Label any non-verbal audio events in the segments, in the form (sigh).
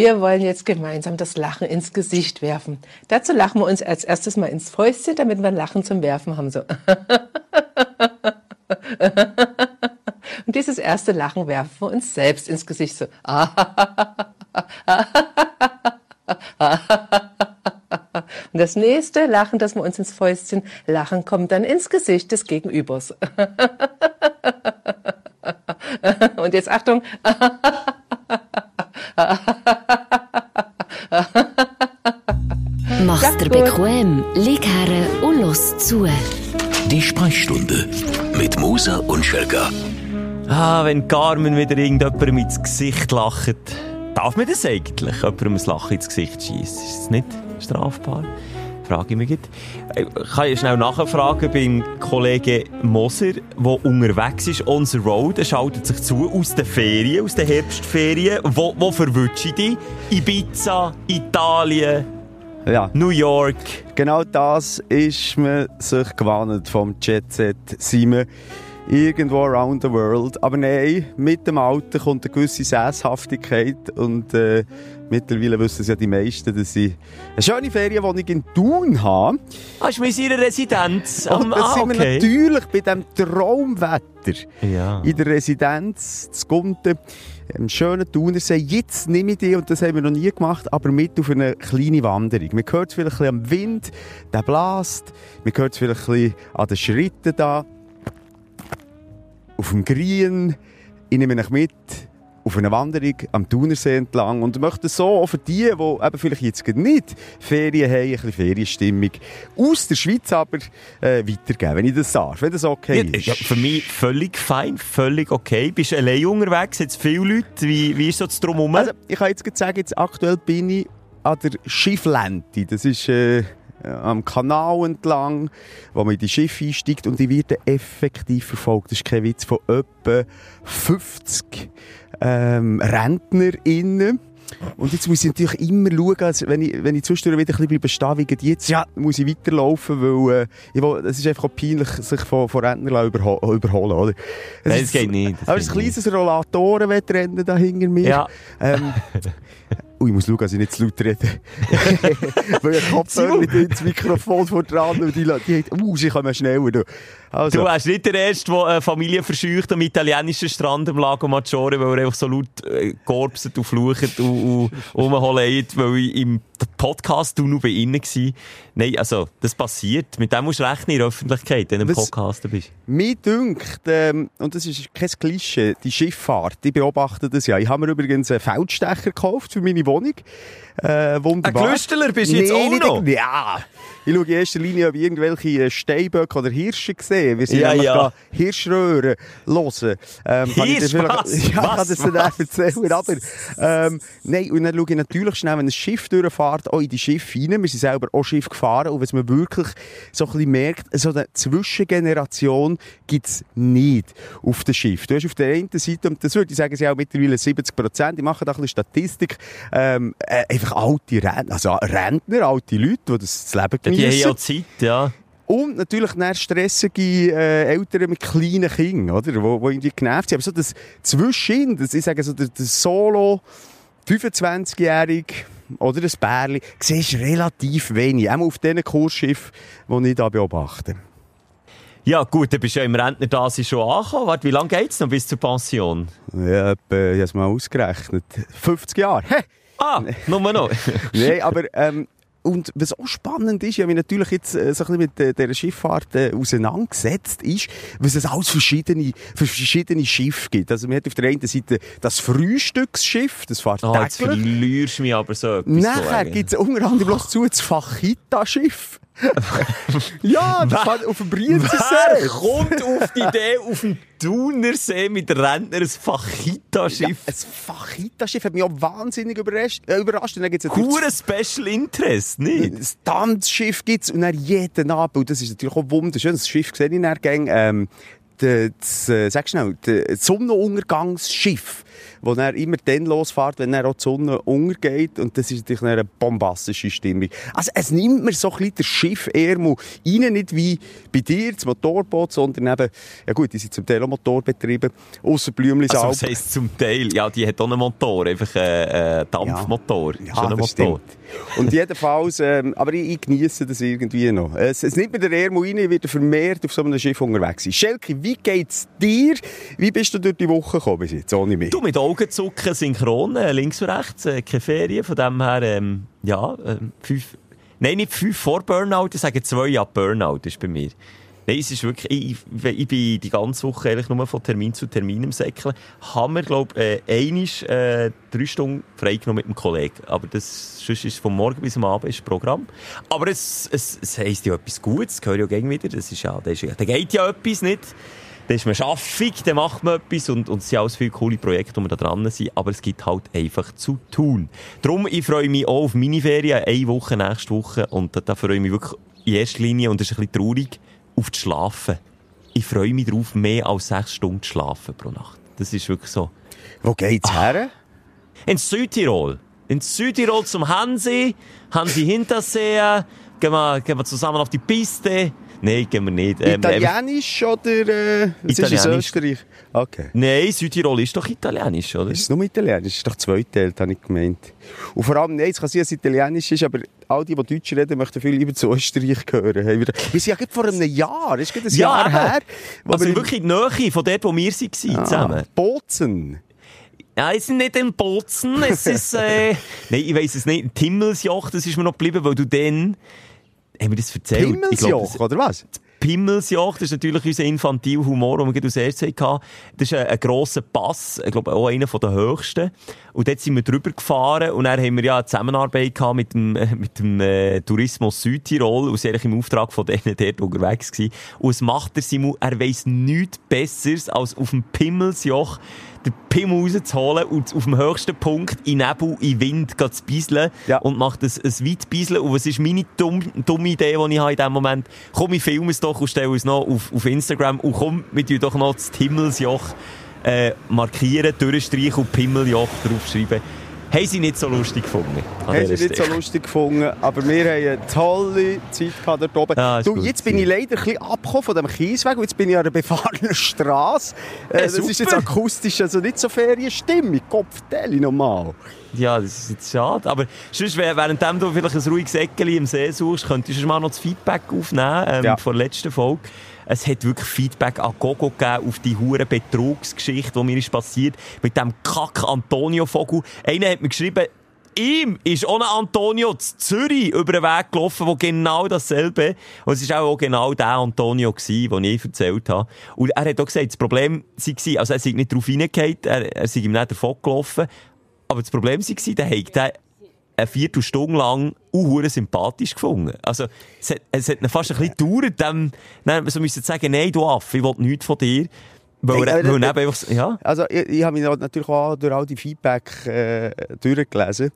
Wir wollen jetzt gemeinsam das Lachen ins Gesicht werfen. Dazu lachen wir uns als erstes mal ins Fäustchen, damit wir ein Lachen zum Werfen haben. So. (laughs) Und dieses erste Lachen werfen wir uns selbst ins Gesicht. So. Und das nächste Lachen, das wir uns ins Fäustchen lachen, kommt dann ins Gesicht des Gegenübers. (laughs) Und jetzt Achtung. (laughs) (laughs) Mach's dir bequem, lieg her und los zu. Die Sprechstunde mit Musa und Schelga. Ah, wenn Carmen wieder irgendjemandem ins Gesicht lacht. Darf man das eigentlich, jemandem ein Lachen ins Gesicht schießen? Ist das nicht strafbar? Frage ich mich. Jetzt. Ich kann ja schnell nachfragen beim Kollegen Moser, der unterwegs ist, on the road. Er schaltet sich zu aus den Ferien, aus den Herbstferien. Wo, wo verwünsche ich dich? Ibiza, Italien, Ja, New York. genau das ist man sich gewarnt vom Jet Set Simon. Irgendwo around the world. Aber nein, mit dem Alter kommt eine gewisse Sesshaftigkeit und äh, mittlerweile wissen es ja die meisten, dass ich eine schöne Ferienwohnung in Thun habe. Ist man in seiner Residenz? Und Am- da ah, sind wir okay. natürlich bei diesem Traumwetter. Ja. in der Residenz zu Gunten. Im schönen Thunersee. Jetzt nehme ich die, und das haben wir noch nie gemacht, aber mit auf eine kleine Wanderung. Man hört es vielleicht ein am Wind, der blast. Man hört es vielleicht ein bisschen an den Schritten da. Auf dem Grün. Ich nehme euch mit auf eine Wanderung am Thunersee entlang und möchte so auch für die, die eben vielleicht jetzt nicht Ferien haben, ein bisschen Ferienstimmung aus der Schweiz aber äh, weitergeben, wenn ich das darf, wenn das okay ist. ja, für mich völlig fein, völlig okay. Bist du allein unterwegs? Jetzt viele Leute. Wie, wie ist so das Drumherum? Also, ich kann jetzt sagen, jetzt aktuell bin ich an der Schifflente. Das ist äh, am Kanal entlang, wo man in die Schiffe einsteigt und ich werde effektiv verfolgt. Das ist kein Witz von etwa 50 ähm, RentnerInnen. Und jetzt muss ich natürlich immer schauen, also wenn ich, wenn ich zwischendurch wieder ein bisschen stehen wie jetzt, ja, muss ich weiterlaufen, weil, äh, ich will, es ist einfach auch peinlich, sich von, von Rentnern überho überholen, oder? Es Nein, ist- das geht nicht, das Aber es ist ein kleines Rollatorenwettrennen da hinter mir. Ja. Ähm, (laughs) Ui, ich muss schauen, dass ich nicht zu laut rede. (laughs) Weil ich Kopfhörer nicht ins Mikrofon vor dran und die, hat, uh, sie kommen schneller. Du. Also, Du wärst nicht der Erste, der eine Familie verscheucht am italienischen Strand am Lago Maggiore, weil er einfach so laut äh, gorbset und flucht und, und rumholt, weil im Podcast du nur bei ihnen war. Nein, also, das passiert. Mit dem musst du rechnen in der Öffentlichkeit, wenn du im Podcast bist. Mir dünkt, ähm, und das ist kein Klischee, die Schifffahrt, ich beobachte das ja. Ich habe mir übrigens einen Feldstecher gekauft für meine Wohnung. Äh, wunderbar. Ein Glüsteler bist du jetzt auch noch? Ja. Ich schaue in erster Linie, ob ich irgendwelche äh, Steinböcke oder Hirsche sehe. Wir sind Ja, ja. Hirschröhren hören. Ähm, Hirsch, was? (laughs) Ja, ich kann das dann erzählen. Aber, ähm, nein, und dann schaue ich natürlich schnell, wenn ein Schiff durchfährt, auch in die Schiffe rein. Wir sind selber auch Schiff gefahren. Und was man wirklich so ein bisschen merkt, so eine Zwischengeneration gibt's nicht auf dem Schiff. Du hast auf der einen Seite, und das würde ich sagen, sind auch mittlerweile 70 Prozent, ich mache da ein bisschen Statistik, ähm, äh, einfach alte Rentner, also Rentner, alte Leute, die das, das Leben Die haben ja Zeit, ja. Und natürlich dann stressige äh, Eltern mit kleinen Kindern, oder? Wo, wo irgendwie genervt sind. Aber so das Zwischen, das, ich sage so, der, der Solo 25-Jährige oder das Bärli, siehst relativ wenig. Auch auf diesen Kursschiffen, die ich da beobachte. Ja, gut, dann bist du ja im Rentner da schon angekommen. Warte, wie lange geht's noch bis zur Pension? Ja, etwa, ich habe es mal ausgerechnet. 50 Jahre. Hä? Ah, nur noch. (laughs) Nein, aber, ähm, und was auch spannend ist, ich habe mich natürlich jetzt äh, so ein bisschen mit äh, dieser Schifffahrt äh, auseinandergesetzt, ist, was es alles verschiedene, für verschiedene Schiffe gibt. Also man hat auf der einen Seite das Frühstücksschiff, das fährt Oh, jetzt täglich. verlierst du mich aber so etwas. Nachher gibt es unter anderem bloß zu das Fachita-Schiff. (laughs) ja, das fährt auf dem Wer Brienzensee. kommt auf die Idee, auf dem Thunersee mit Rentner ein Ja, Fachita-Schiff? ein Fachita-Schiff hat mich auch wahnsinnig überrascht. Äh, überrascht. Und dann gibt's Hure Special Interest, nicht? Das Tanzschiff gibt's und dann jeden Abend, und das ist natürlich auch wunderschön, das Schiff sehe ich dann gerne, ähm, das, äh, sag schnell, das Sonnenuntergangsschiff. Wo er immer dann losfährt, wenn er auch die Sonne untergeht. Und das ist natürlich eine bombastische Stimmung. Also es nimmt mir so ein bisschen das Schiff Ermo rein, nicht wie bei dir, das Motorboot, sondern eben, ja gut, die sind zum Teil auch Motorbetriebe, ausser Blümlis also, das heisst zum Teil, ja, die hat auch einen Motor, einfach einen äh, Dampfmotor. Ja, ja das Motor. Stimmt. Und jedenfalls, ähm, aber ich, ich genieße das irgendwie noch. Es, es nimmt mir der Ermo rein, ich werde vermehrt auf so einem Schiff unterwegs sein. Schelke, wie geht's dir? Wie bist du durch die Woche gekommen bis jetzt, ohne mich? Du, mit Augenzucken synchron, äh, links und rechts, äh, keine Ferien, von dem her, ähm, ja, äh, fünf, nein, nicht fünf vor Burnout, ich sage zwei ab Burnout ist bei mir. Nein, es ist wirklich, ich, ich, bin die ganze Woche eigentlich nur von Termin zu Termin im Säckeln. Haben wir, glaube ich, äh, einisch, äh, drei Stunden freigenommen mit dem Kollegen. Aber das, sonst ist vom Morgen bis am Abend ist Programm. Aber es, es, es heisst ja etwas Gutes, das höre ich ja gegen wieder. Das ist ja, das ist ja, da geht ja etwas nicht. Da ist man schaffig, dann macht man etwas und, und es sind alles viele coole Projekte, wo wir da dran sind, aber es gibt halt einfach zu tun. Darum, ich freue mich auch auf Miniferien, eine Woche, nächste Woche und da, da freue ich mich wirklich in erster Linie und das ist ein bisschen traurig, auf das Schlafen. Ich freue mich darauf, mehr als sechs Stunden zu schlafen pro Nacht. Das ist wirklich so. Wo geht's ah. her? In Südtirol. In Südtirol zum Hansi, Hansi Hintersee, gehen wir, gehen wir zusammen auf die Piste. Nein, gehen wir nicht. Ähm, Italienisch oder äh, was Italienisch. ist Österreich? Okay. Nein, Südtirol ist doch Italienisch, oder? Ist es nur Italienisch? Ist doch zweiteilt, habe ich gemeint. Und vor allem, nein, es kann sein, dass es Italienisch ist, aber all die, die Deutsch reden, möchten viel lieber zu Österreich hören. Wir sind ja gerade vor einem Jahr, ist gerade ein ja, Jahr her. Also wirklich die Nähe von dort, wo wir waren, ah, zusammen. Bozen. Ja, es ist nicht in Bozen, es ist, äh, (laughs) nein, ich weiss es nicht, Timmelsjoch, das ist mir noch geblieben, weil du dann, haben wir das erzählt? Pimmelsjoch, oder was? Pimmelsjoch, das ist natürlich unser infantiler Humor, den wir gerade aus erst hatten. Das ist ein, ein grosser Pass, ich glaube auch einer der höchsten. Und dort sind wir drüber gefahren und dann haben wir ja eine Zusammenarbeit gehabt mit dem, mit dem äh, Tourismus Südtirol und sind im Auftrag von denen dort unterwegs gewesen. Und es macht der Simon, er weiss nichts Besseres als auf dem Pimmelsjoch den Pimmel rauszuholen und auf dem höchsten Punkt in Nebel, in Wind zu bisseln ja. und macht ein, ein Weitbisseln. Und was ist meine dumme, dumme Idee, die ich habe in dem Moment? Komm, ich filme es doch und stelle es noch auf, auf Instagram und komm, wir tun doch noch das Himmelsjoch äh, markieren, durchstreichen und Pimmeljoch draufschreiben haben sie nicht so lustig gefunden. Haben sie nicht so lustig gefunden, aber wir haben eine tolle Zeit dort oben. Ja, du, jetzt bin ich leider ein bisschen abgekommen von dem Kiesweg und jetzt bin ich an einer befahrenen Straße. Äh, äh, das ist jetzt akustisch also nicht so Ferienstimmung, Kopfteile normal. Ja, das ist jetzt schade. Aber sonst, während du vielleicht ein ruhiges Eckchen im See suchst, könntest du mal noch das Feedback aufnehmen ähm, ja. von der letzten Folge es hat wirklich Feedback an Gogo gegeben auf die hure Betrugsgeschichte, die mir ist passiert mit dem Kack Antonio Vogel. Einer hat mir geschrieben, ihm ist ohne Antonio zu Zürich über den Weg gelaufen, wo genau dasselbe. Und es war auch genau der Antonio den ich erzählt habe. Und er hat auch gesagt, das Problem war, also er sei nicht drauf hineingehauen, er, er sei ihm nicht davon gelaufen. Aber das Problem war, der hat eine Viertelstunde lang uh, sympathisch gefunden. Also, es hat, es hat fast ein bisschen gedauert, dann, dann so müssen sagen, nein, du Affe, ich will nichts von dir. Weil, hey, weil, weil einfach, ja. Also, ich, ich habe mich natürlich auch durch all die Feedback äh, durchgelesen.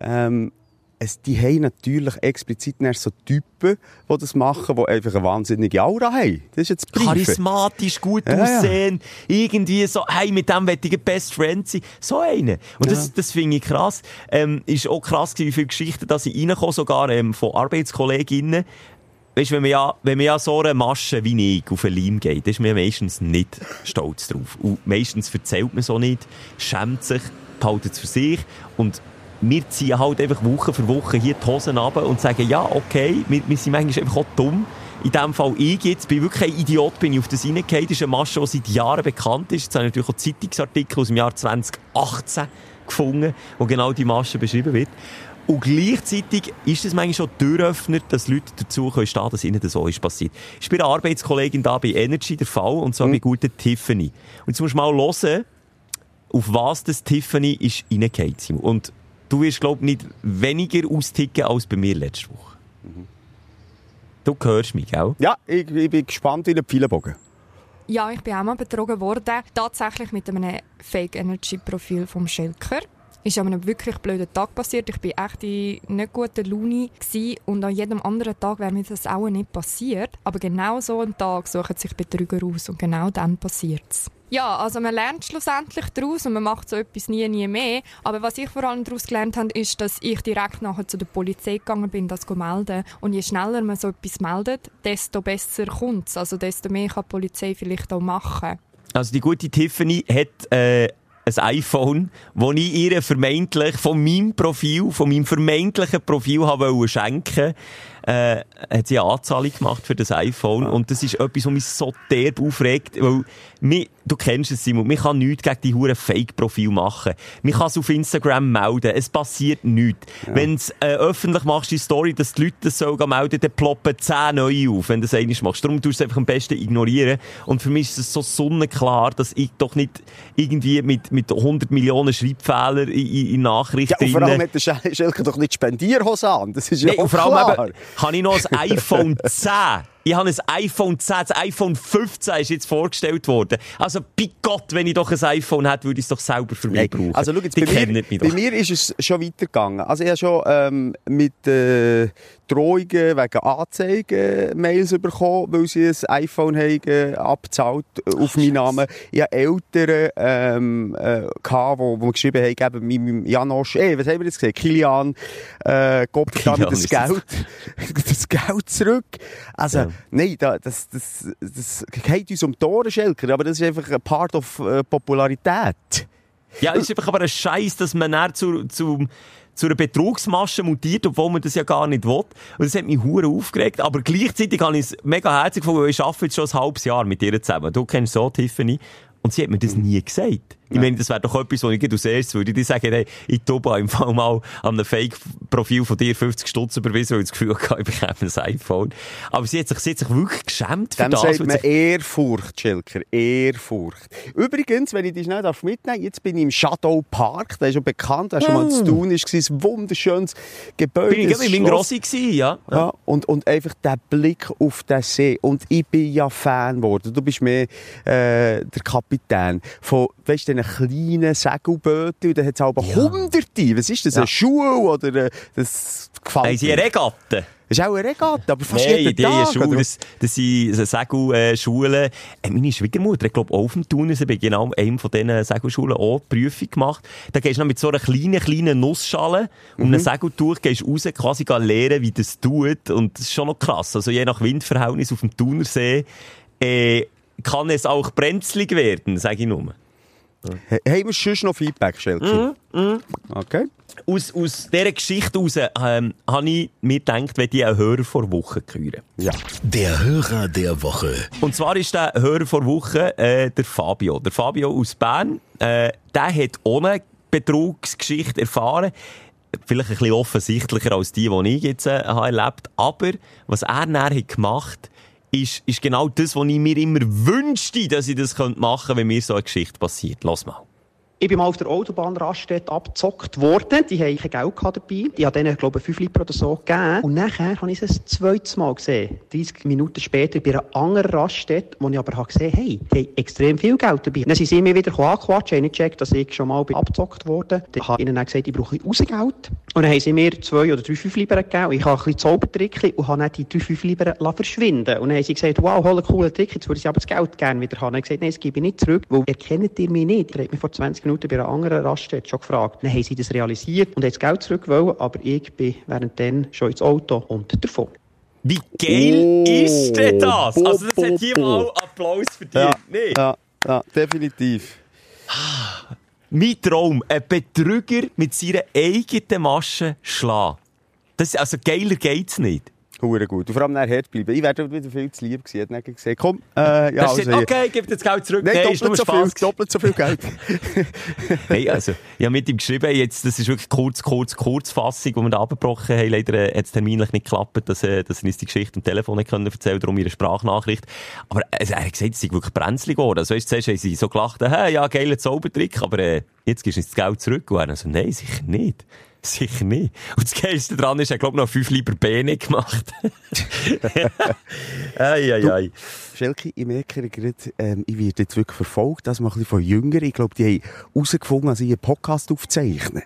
Ähm, es, die haben natürlich explizit so Typen, die das machen, die einfach eine wahnsinnige Aura haben. Das ist jetzt Briefe. Charismatisch, gut ja, aussehen, ja. irgendwie so, hey, mit dem möchte ich Best Friend sein. So eine. Und das, ja. das finde ich krass. Ähm, ist auch krass wie viele Geschichten, dass ich reinkomme, sogar ähm, von Arbeitskolleginnen, Weißt, wenn man ja, wenn man ja so eine Masche wie ich auf ein Leim geht, ist man meistens nicht (laughs) stolz drauf. Und meistens erzählt man so nicht, schämt sich, behaltet es für sich und wir ziehen halt einfach Woche für Woche hier die Hosen ab und sagen, ja, okay, wir, wir sind manchmal einfach auch dumm. In dem Fall ich jetzt, bin wirklich ein Idiot, bin ich auf das reingefallen. Das ist eine Masche, die seit Jahren bekannt ist. Jetzt habe ich natürlich auch Zeitungsartikel aus dem Jahr 2018 gefunden, wo genau die Masche beschrieben wird. Und gleichzeitig ist es manchmal schon Türöffner, dass Leute dazu können stehen, dass ihnen das so ist passiert. Ich bin eine Arbeitskollegin da bei Energy der Fall, und zwar mhm. bei guten Tiffany. Und jetzt musst du mal hören, auf was das Tiffany ist reingefallen. Und du wirst, glaube ich, nicht weniger austicken als bei mir letzte Woche. Mhm. Du hörst mich, gell? Ja, ich, ich bin gespannt wie ein Pfeilenbogen. Ja, ich bin auch mal betrogen worden. Tatsächlich mit einem Fake Energy Profil vom Schelker. Ist an einem wirklich blöden Tag passiert. Ich war echt in nicht guter Laune und an jedem anderen Tag wäre mir das auch nicht passiert. Aber genau so einen Tag suchen sich Betrüger aus und genau dann passiert es. Ja, also man lernt schlussendlich daraus und man macht so etwas nie, nie mehr. Aber was ich vor allem daraus gelernt habe, ist, dass ich direkt nachher zu der Polizei gegangen bin, das zu melden. Und je schneller man so etwas meldet, desto besser kommt es. Also desto mehr kann die Polizei vielleicht auch machen. Also die gute Tiffany hat äh, ein iPhone, das ich ihr vermeintlich von meinem Profil, von meinem vermeintlichen Profil habe schenken äh, hat sie eine Anzahlung gemacht für das iPhone. Und das ist etwas, was mich so derb aufregt, weil mich, du kennst es, Simon, man kann nichts gegen die hure Fake-Profil machen. Man kann es auf Instagram melden, es passiert nichts. Ja. Wenn du äh, öffentlich machst, die Story, dass die Leute das so melden, dann ploppen 10 neue auf, wenn du das einmal machst. Darum tust du es einfach am besten ignorieren. Und für mich ist es so sonnenklar, dass ich doch nicht irgendwie mit, mit 100 Millionen Schreibfehlern in, in, in Nachrichten... Ja, und vor allem hat der Schelker doch nicht Spendierhose an, das ist ja nee, vor allem klar. Eben, habe ich noch ein iPhone (laughs) 10 Ich habe ein iPhone 10, das iPhone 15 ist jetzt vorgestellt worden. Also, bei Gott, wenn ich doch ein iPhone hätte, würde ich es doch selber für mich brauchen. Also, schau jetzt, bei mir, bei mir ist es schon weitergegangen. Also, ich habe schon ähm, mit äh, Drohungen wegen Anzeigen Mails bekommen, weil sie ein iPhone haben abgezahlt äh, auf meinen Namen. Ich habe Eltern ähm, äh, gehabt, die, die geschrieben haben, geben meinem Janosch, ey, was haben wir jetzt gesehen? Kilian, äh, Gott damit das Geld, (laughs) das Geld zurück. Also, ja. Nein, da, das, das, das geht uns um Tore, Schelker, aber das ist einfach ein Part of äh, Popularität. Ja, es ist einfach aber ein Scheiß, dass man näher zu, zu, zu einer Betrugsmasche mutiert, obwohl man das ja gar nicht will. Und das hat mich hure aufgeregt. Aber gleichzeitig habe ich es mega herzig gefunden, weil ich arbeite jetzt schon ein halbes Jahr mit ihr zusammen. Du kennst so Tiffany. Und sie hat mir das nie gesagt. Ich ja. meine, das wäre doch etwas, wo ich als erstes würde ich sagen, hey, ich tobe im Fall mal an einem Fake-Profil von dir 50 Stutz überwiesen, weil ich das Gefühl hatte, (laughs) ich bekomme ein iPhone. Aber sie hat sich, sie hat sich wirklich geschämt für Dem das. sagt man sich... Ehrfurcht, Schilker, Ehrfurcht. Übrigens, wenn ich dich schnell mitnehmen darf, jetzt bin ich im Shadow Park, der ist schon bekannt, der schon mal zu tun ist, ein wunderschönes Gebäude. Bin ich in Grossi gewesen, ja. ja. ja. und, und einfach der Blick auf den See. Und ich bin ja Fan geworden. Du bist mehr äh, der Kapitän von, weißt du, diesen kleinen Segelböten. Und dann hat es aber ja. Hunderte. Was ist das? Ja. Eine Schule oder äh, das gefällt Haben sie eine Regatte? Das ist auch eine Regatta, aber fast nee, jeden die Tag. Schule, das, das sind Segelschulen. Äh, meine Schwiegermutter hat, glaube ich, auch auf dem Thunersee bei genau einem von diesen Segelschulen auch die Prüfung gemacht. Da gehst du mit so einer kleinen, kleinen Nussschale mhm. und einem Segeltuch gehst raus, quasi lernen, wie das tut. Und das ist schon noch krass. Also je nach Windverhältnis auf dem Thunersee äh, kann es auch brenzlig werden, sage ich nur. Haben wir schon noch Feedback, Schelke? Mm, mm. Okay. Aus, aus dieser Geschichte heraus ähm, habe ich mir gedacht, wenn ich einen Hörer vor Woche hören. Ja. Der Hörer der Woche. Und zwar ist der Hörer vor Woche äh, der Fabio. Der Fabio aus Bern, äh, der hat ohne Betrugsgeschichte erfahren. Vielleicht ein bisschen offensichtlicher als die, die ich jetzt äh, habe erlebt Aber was er nachher gemacht hat, ist, ist genau das, was ich mir immer wünschte, dass ich das machen könnte, wenn mir so eine Geschichte passiert. Lass mal. Ich bin mal auf der Autobahnraststätte abgezockt worden. Die haben kein Geld dabei. Ich habe denen, glaube ich, 5 Liter oder so gegeben. Und nachher habe ich es ein zweites Mal gesehen. 30 Minuten später bei einer anderen Raststätte, wo ich aber habe gesehen hey, die haben extrem viel Geld dabei. Dann sind sie mir wieder angequatscht, haben gecheckt, dass ich schon mal abgezockt worden. Ich habe ihnen dann gesagt, ich brauche Rausgeld. Und dann haben sie mir zwei oder drei 5 Liter gegeben. Ich habe ein bisschen Zaubertrickchen und habe dann die drei 5 Liter verschwinden Und dann haben sie gesagt, wow, hol einen coolen Trick, jetzt würde ich aber das Geld gerne wieder haben. Dann habe ich gesagt, nein, das gebe ich nicht zurück, weil erkennt ihr mich nicht. Er hat mich vor 20 Minuten bei einer anderen Raststätte schon gefragt. Dann haben sie das realisiert und haben das Geld zurück wollen, aber ich bin währenddem schon ins Auto und davon. Wie geil oh, ist denn das? Bo, also das bo, hat hier mal Applaus verdient. Ja, nee. ja, ja, definitiv. mein Traum, ein Betrüger mit seiner eigenen Masche schlagen. Das, also geiler geht's nicht. Hure gut. Und vor allem nachher hart bleiben. Ich wäre wieder viel zu lieb gewesen. Hat gesagt, komm, äh, ja, also, okay, gib das Geld zurück. Nein, nee, doppelt, so viel, doppelt so viel Geld. (laughs) hey, also, ich habe mit ihm geschrieben, jetzt, das ist wirklich kurz, kurz, Kurzfassung, die wir da abgebrochen haben. Leider äh, hat es terminlich nicht geklappt, dass, äh, dass er uns die Geschichte am Telefon nicht können erzählen darum ihre Sprachnachricht. Aber also, er hat gesagt, es sei wirklich brenzlig geworden. Also, weißt zuerst haben sie so gelacht, hey, ja, geiler Zaubertrick, aber äh, jetzt gibst du das Geld zurück. Und er so, nein, sicher nicht. Sicher nicht. Und das Geilste daran ist, er glaube noch fünf lieber Beine gemacht. (laughs) ei, ei, ei. Schelke, ich merke gerade, ähm, ich werde jetzt wirklich verfolgt, das ein bisschen von Jüngeren. Ich glaube, die haben herausgefunden, dass ich einen Podcast aufzeichne.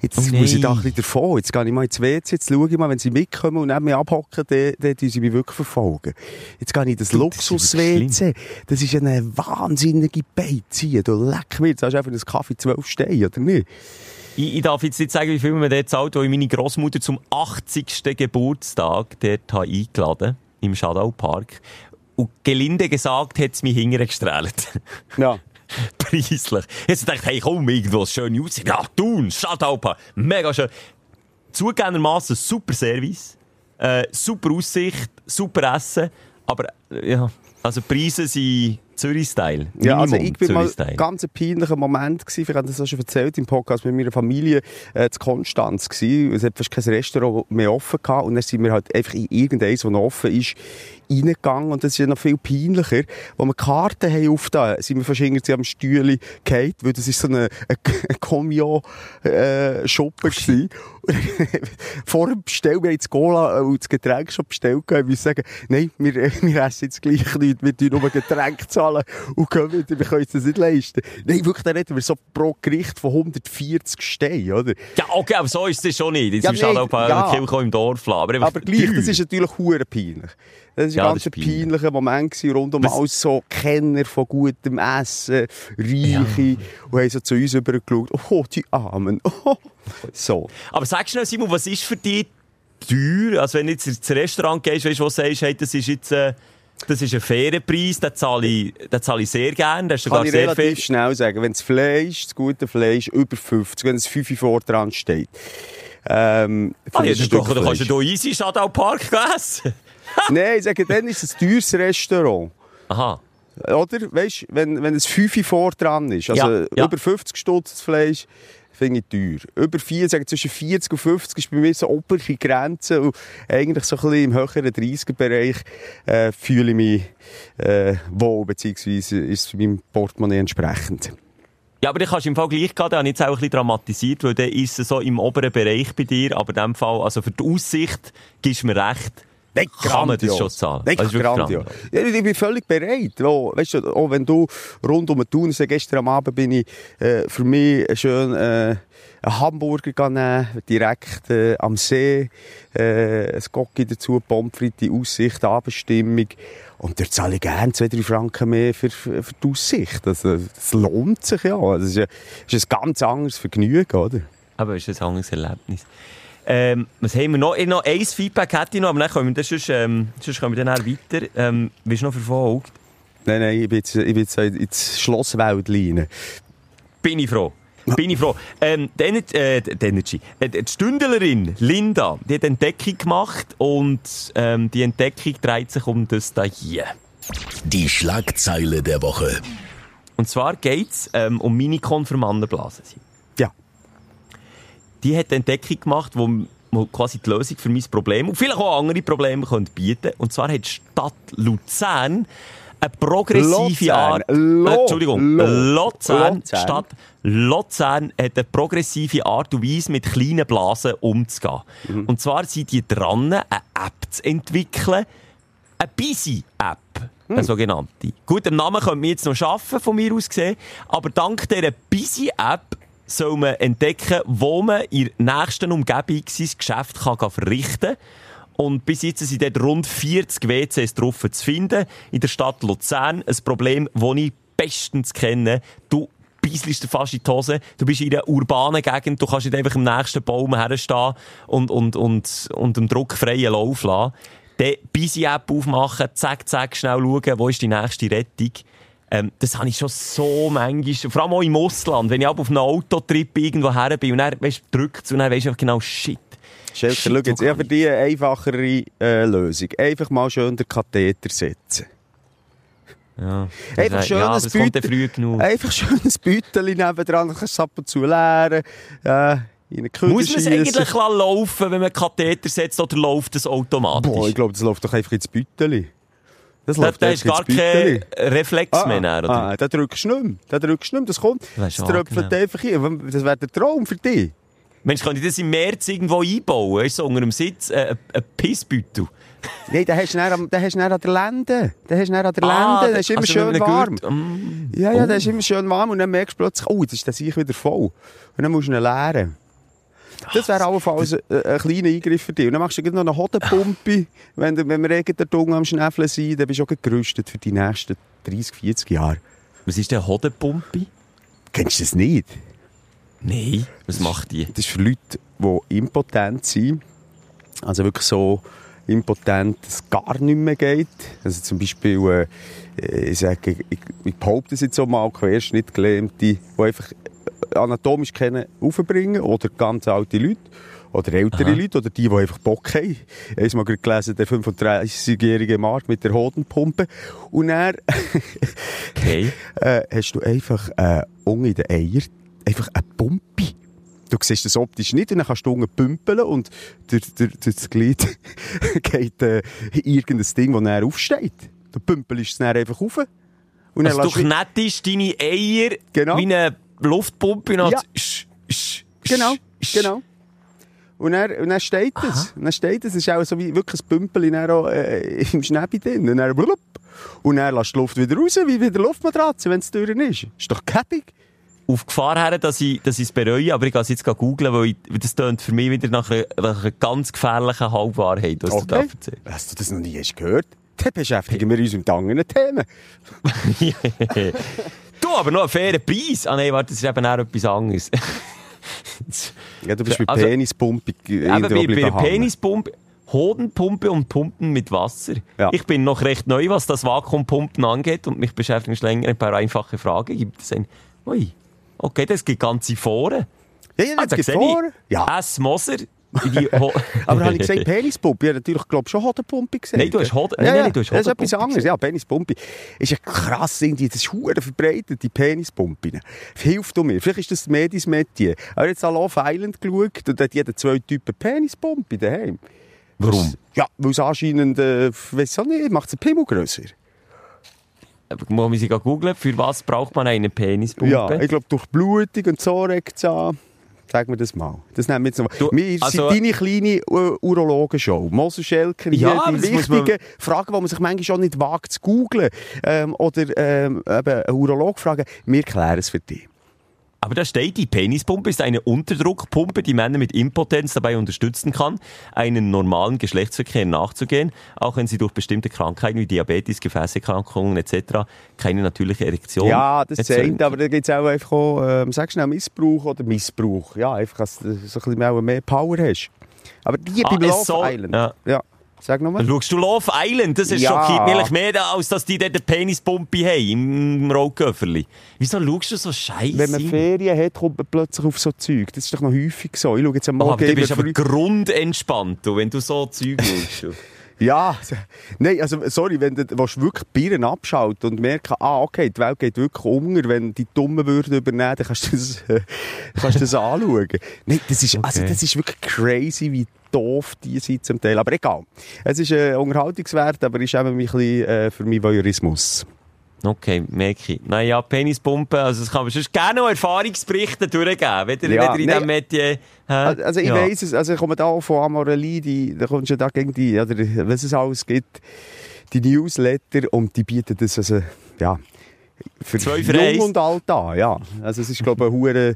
Jetzt Oh muss ich da ein bisschen davon. Jetzt gehe ich mal ins WC, jetzt schaue ich mal, wenn sie mitkommen und neben mir abhocken, dann, dann tun sie mich wirklich verfolgen. Jetzt gehe ich in das Luxus-WC. Das ist eine wahnsinnige Beize. Du leck mir, jetzt hast du einfach einen Kaffee 12 Steine, oder nicht? Ich, ich darf jetzt nicht sagen, wie viel man dort zahlt, weil ich meine Großmutter zum 80. Geburtstag dort habe eingeladen im Shadow Park. Und gelinde gesagt hat es mich hintergestrahlt. (laughs) Ja. Preislich. Jetzt dachte ich, hey, komm, irgendwo schön aussehen. Ja, tun, Shadow Park. Mega schön. Zugegebenermassen super Service, äh, super Aussicht, super Essen. Aber, äh, ja, also Preise sind Zürich-Style. Ja, also ich bin mal ganz ein peinlicher Moment gewesen. Ich habe das schon erzählt im Podcast mit meiner Familie äh, zu Konstanz gewesen. Es hat fast kein Restaurant mehr offen gehabt und dann sind wir halt einfach in irgendeins, das noch offen ist, reingegangen und das ist ja noch viel peinlicher. Wo wir Karten haben aufgetan, sind wir irgendwie am Stühle gefallen, weil das ist so eine, eine Comio-Shoppe gewesen. (laughs) Vor dem Bestellen, wir haben das Cola und das Getränk schon bestellt, gehabt. ich sagen, nein, wir, äh, (laughs) wir essen jetzt gleich nicht, wir tun nur Getränk zahlen und gehen wieder, wir können uns das nicht leisten. Nein, wirklich, da reden wir so pro Gericht von 140 Steinen, oder? Ja, okay, aber so ist es schon nicht. Jetzt Ja, ja, im nee, Shadow Park, ja. ja. Im Dorf. Aber, Aber gleich, das ist natürlich hure peinlich. Das ist Ja, ein ganz peinlicher Moment gewesen, rund um Was- alles so Kenner von gutem Essen, Reiche, und haben so zu uns rübergeschaut, oh, die Armen, oh. (laughs) So. Aber sag schnell, Simon, was ist für dich teuer? Also wenn du jetzt ins Restaurant gehst, weißt du, wo du sagst, hey, das ist jetzt äh, das ist ein fairer Preis, den zahle ich, den zahle ich sehr gerne. Das ist Kann ich sehr relativ fair. schnell sagen, wenn das Fleisch, das gute Fleisch, über 50, wenn es 5 vor dran steht, ähm, Ah, ein ja, das Stück doch, da kannst du hier easy Shadow Park (laughs) essen. (laughs) Nein, ich sage, dann ist es ein teures Restaurant. Aha. Oder? Weißt du, wenn, wenn es 5 vor dran ist, also Ja, ja. über 50 Stutz Fleisch, finde ich teuer. Über 4, sagen zwischen 40 und 50 ist bei mir so oberste Grenze und eigentlich so ein bisschen im höheren 30er-Bereich äh, fühle ich mich äh, wohl, beziehungsweise ist es meinem Portemonnaie entsprechend. Ja, aber du kannst im Fall gleich gehen, da habe ich jetzt auch ein bisschen dramatisiert, weil dann ist es so im oberen Bereich bei dir, aber in dem Fall, also für die Aussicht, gibst du mir recht, Nein, kann man das schon zahlen. Nein, Das grandios. Ja, ich bin völlig bereit. Auch, weißt du, auch wenn du rund um den Thunersee, gestern am Abend bin ich äh, für mich schön äh, einen Hamburger gegangen, direkt äh, am See, äh, ein Gocki dazu, Pommes die Aussicht, Abendstimmung. Und dort zahle ich gerne zwei, drei Franken mehr für, für, für die Aussicht. Also, das lohnt sich ja. Das ist, ja, das ist ein ganz anderes Vergnügen, oder? aber es ist ein anderes Erlebnis. Ähm, was haben wir noch? Ich noch ein Feedback hätte ich noch, aber dann können wir, das sonst, ähm, sonst können wir dann weiter. Ähm, bist du noch verfolgt? Nein, nein, ich bin jetzt, ich bin jetzt ins Schlosswelt Bin ich froh. Bin ich froh. Ähm, die, Ener äh, die Energy. Äh, die Stündlerin Linda, die hat eine Entdeckung gemacht und ähm, die Entdeckung dreht sich um das da hier. Die Schlagzeile der Woche. Und zwar geht es ähm, um meine Konfirmandenblasen. Die hat eine Entdeckung gemacht, wo quasi die Lösung für mein Problem und vielleicht auch andere Probleme können bieten Und zwar hat die Stadt Luzern eine progressive Luzern. Art... Lo- äh, Entschuldigung, Luzern, Luzern. Stadt Luzern hat eine progressive Art und Weise, mit kleinen Blasen umzugehen. Mhm. Und zwar sind die dran, eine App zu entwickeln, eine Busy-App, eine sogenannte. Gut, den Namen können wir jetzt noch schaffen, von mir aus gesehen, aber dank dieser Busy-App soll man entdecken, wo man in der nächsten Umgebung sein Geschäft kann verrichten kann. Und bis jetzt sind dort rund 40 WCs drauf zu finden in der Stadt Luzern. Ein Problem, das ich bestens kenne. Du dir fast in die Hose. Du bist in einer urbanen Gegend, du kannst nicht einfach im nächsten Baum herstehen und, und, und, und einen druckfreien Lauf lassen. Dann Busy-App aufmachen, zack, zack, schnell schauen, wo ist die nächste Rettung. Ähm, das habe ich schon so manchmal, vor allem auch im Ausland, wenn ich ab auf einen Autotrip irgendwo her bin und dann, weißt, drückt und dann weisst du genau, shit. Schelker, schau jetzt, ich habe für eine einfachere äh, Lösung. Einfach mal schön den Katheter setzen. Ja, Einfach schön ja, Büte- früh genug. Einfach (laughs) schön ein Beutel nebendran, kannst du es ab und zu leeren, äh, Muss man es eigentlich laufen, wenn man Katheter setzt, oder läuft das automatisch? Boah, ich glaube, das läuft doch einfach ins Beutel. Das da, da ist gar kein. Reflex mehr. Ah, Oder? ah, da drückst du nicht mehr. Da drückst du nicht mehr. Das kommt. Das Das tröpfelt einfach hin. Das wäre der Traum für dich. Mensch, kann ich das im März irgendwo einbauen? Ist so unter dem Sitz äh, ein, Pissbüttel? Nein, den hast du dann, den hast du an der Lende. Den hast du an der Ah, Lende. Der ist immer also schön warm. Mm. Ja, ja, der ist immer schön warm und dann merkst du plötzlich, oh, jetzt ist der sich wieder voll. Und dann musst du ihn leeren. Das wäre allenfalls ein, ein kleiner Eingriff für dich. Und dann machst du noch eine Hodenpumpe. wenn, du- wenn wir irgendein der Dung am Schnäffeln sind, dann bist du auch gerüstet für die nächsten 30, 40 Jahre. Was ist der Hodenpumpe? Kennst du das nicht? Nein. Was macht die? Das ist für Leute, die impotent sind. Also wirklich so impotent, dass es gar nicht mehr geht. Also zum Beispiel, äh, ich sage, ich, ich behaupte es jetzt so mal, Querschnittgelähmte, die einfach anatomisch kennen, aufbringen. Oder ganz alte Leute. Oder ältere Leute. Oder die, die einfach Bock haben. Ich habe mal gerade gelesen, der 35-jährige Mark mit der Hodenpumpe. Und dann (laughs) Okay. äh, hast du einfach äh, unten in den Eiern einfach eine Pumpe. Du siehst das optisch nicht und dann kannst du unten pümpeln und durch, durch, durch das Glied (laughs) geht äh, irgendein Ding, das dann aufsteht. Du pümpelst es dann einfach auf. Und Also du- knettest deine Eier Genau. wie eine Luftpumpe und Ja. dann sch, sch, Genau, sch, genau. Und dann, und dann steht es. Und dann steht es. Es ist auch so wie wirklich ein Pümpel äh, im Schnäppi drin. Und dann blub. Und dann lässt die Luft wieder raus, wie bei der Luftmatratze, wenn es drin ist. Ist doch käppig. Auf Gefahr her, dass ich, dass ich es bereue, aber ich gehe es jetzt googeln, weil ich, das tönt für mich wieder nach einer, nach einer ganz gefährlichen Halbwahrheit, was du da Okay. erzählst. Hast du das noch nie gehört? Dann beschäftigen wir uns mit anderen Themen. (laughs) (laughs) du, aber noch einen fairen Preis. Ah nein, warte, das ist eben auch etwas anderes. Ja, du bist bei Also- Penispumpe Eben bei, bei der. Penispumpe, Hodenpumpe und Pumpen mit Wasser. Ja. Ich bin noch recht neu, was das Vakuumpumpen angeht und mich beschäftigen schon länger ein paar einfache Fragen. Gibt es ein... Ui, okay, das gibt ganze Foren. Ja, ja, Ah, das da gibt ich. Ja. S. Moser. Die (laughs) Aber habe ich gesagt (laughs) Penispumpe? Ich habe natürlich, glaube schon Hodenpumpe gesagt. Nein, du hast Hoden- ja, nein, ja, nein, du hast Das ist etwas Hodenpumpe anderes. Ja, Penispumpe. Ist ja krass, irgendwie, das ist hure verbreitet, die Penispumpen. Hilft du mir. Vielleicht ist das Medis Metier. Aber jetzt an Love Island geschaut und da hat jeder zwei Typen Penispumpe daheim. Warum? Ja, weil es anscheinend, äh, weiss auch nicht, macht es den Pimmel grösser. Muss man sich googeln, für was braucht man eine Penispumpe? Ja, ich glaube, durch Blutung und so regt es an. Sag mir das mal. Das nehmen wir jetzt mal. Du, Wir also- sind deine kleine uh, Urologenshow. Moser Schelker, Ja, die wichtigen Fragen, die man sich manchmal schon nicht wagt zu googlen. Ähm, oder ähm, eben einen Urolog fragen. Wir klären es für dich. Aber da steht, die Penispumpe ist eine Unterdruckpumpe, die Männer mit Impotenz dabei unterstützen kann, einen normalen Geschlechtsverkehr nachzugehen, auch wenn sie durch bestimmte Krankheiten wie Diabetes, Gefäßerkrankungen etc. keine natürliche Erektion Ja, das zeigt, aber da gibt es auch einfach auch, ähm, sag schnell, Missbrauch oder Missbrauch. Ja, einfach, dass du so ein bisschen mehr, Power hast. Aber die Ah, beim es Love soll- Island. ja. ja. Sag nochmal. Schaust du Love Island, das ist Ja. schockiert mich mehr, als dass die dort eine Penispumpe haben, im Rauchköfferli. Wieso schaust du so scheiße? Wenn man Ferien hat, kommt man plötzlich auf so Zeug. Das ist doch noch häufig so. Ich schaue jetzt am Oh, Morgen aber du bist aber grundentspannt, du, wenn du so Zeug schaust. (laughs) Ja, nein, also sorry, wenn du willst wirklich Bieren abschalten und merken, ah, okay, die Welt geht wirklich unter, wenn die Dummen würden übernehmen, dann kannst du das, äh, kannst du das anschauen. Nein, das ist, also Okay. das ist wirklich crazy, wie doof die sind zum Teil. Aber egal. Es ist äh, unterhaltungswert, aber ist eben ein bisschen äh, für mich Voyeurismus. Okay, merke ich. Naja, Penispumpe, also das kann man sonst gerne noch Erfahrungsberichte durchgeben, wenn ihr Ja, in diesem Metier... hä? Also ich Ja. weiss es, also ich komme da von Amorelie, die, da kommst du da gegen die, oder was es alles gibt, die Newsletter und die bieten das also, ja, für Zwei jung und alt an, ja. Also es ist glaube ich ein hoher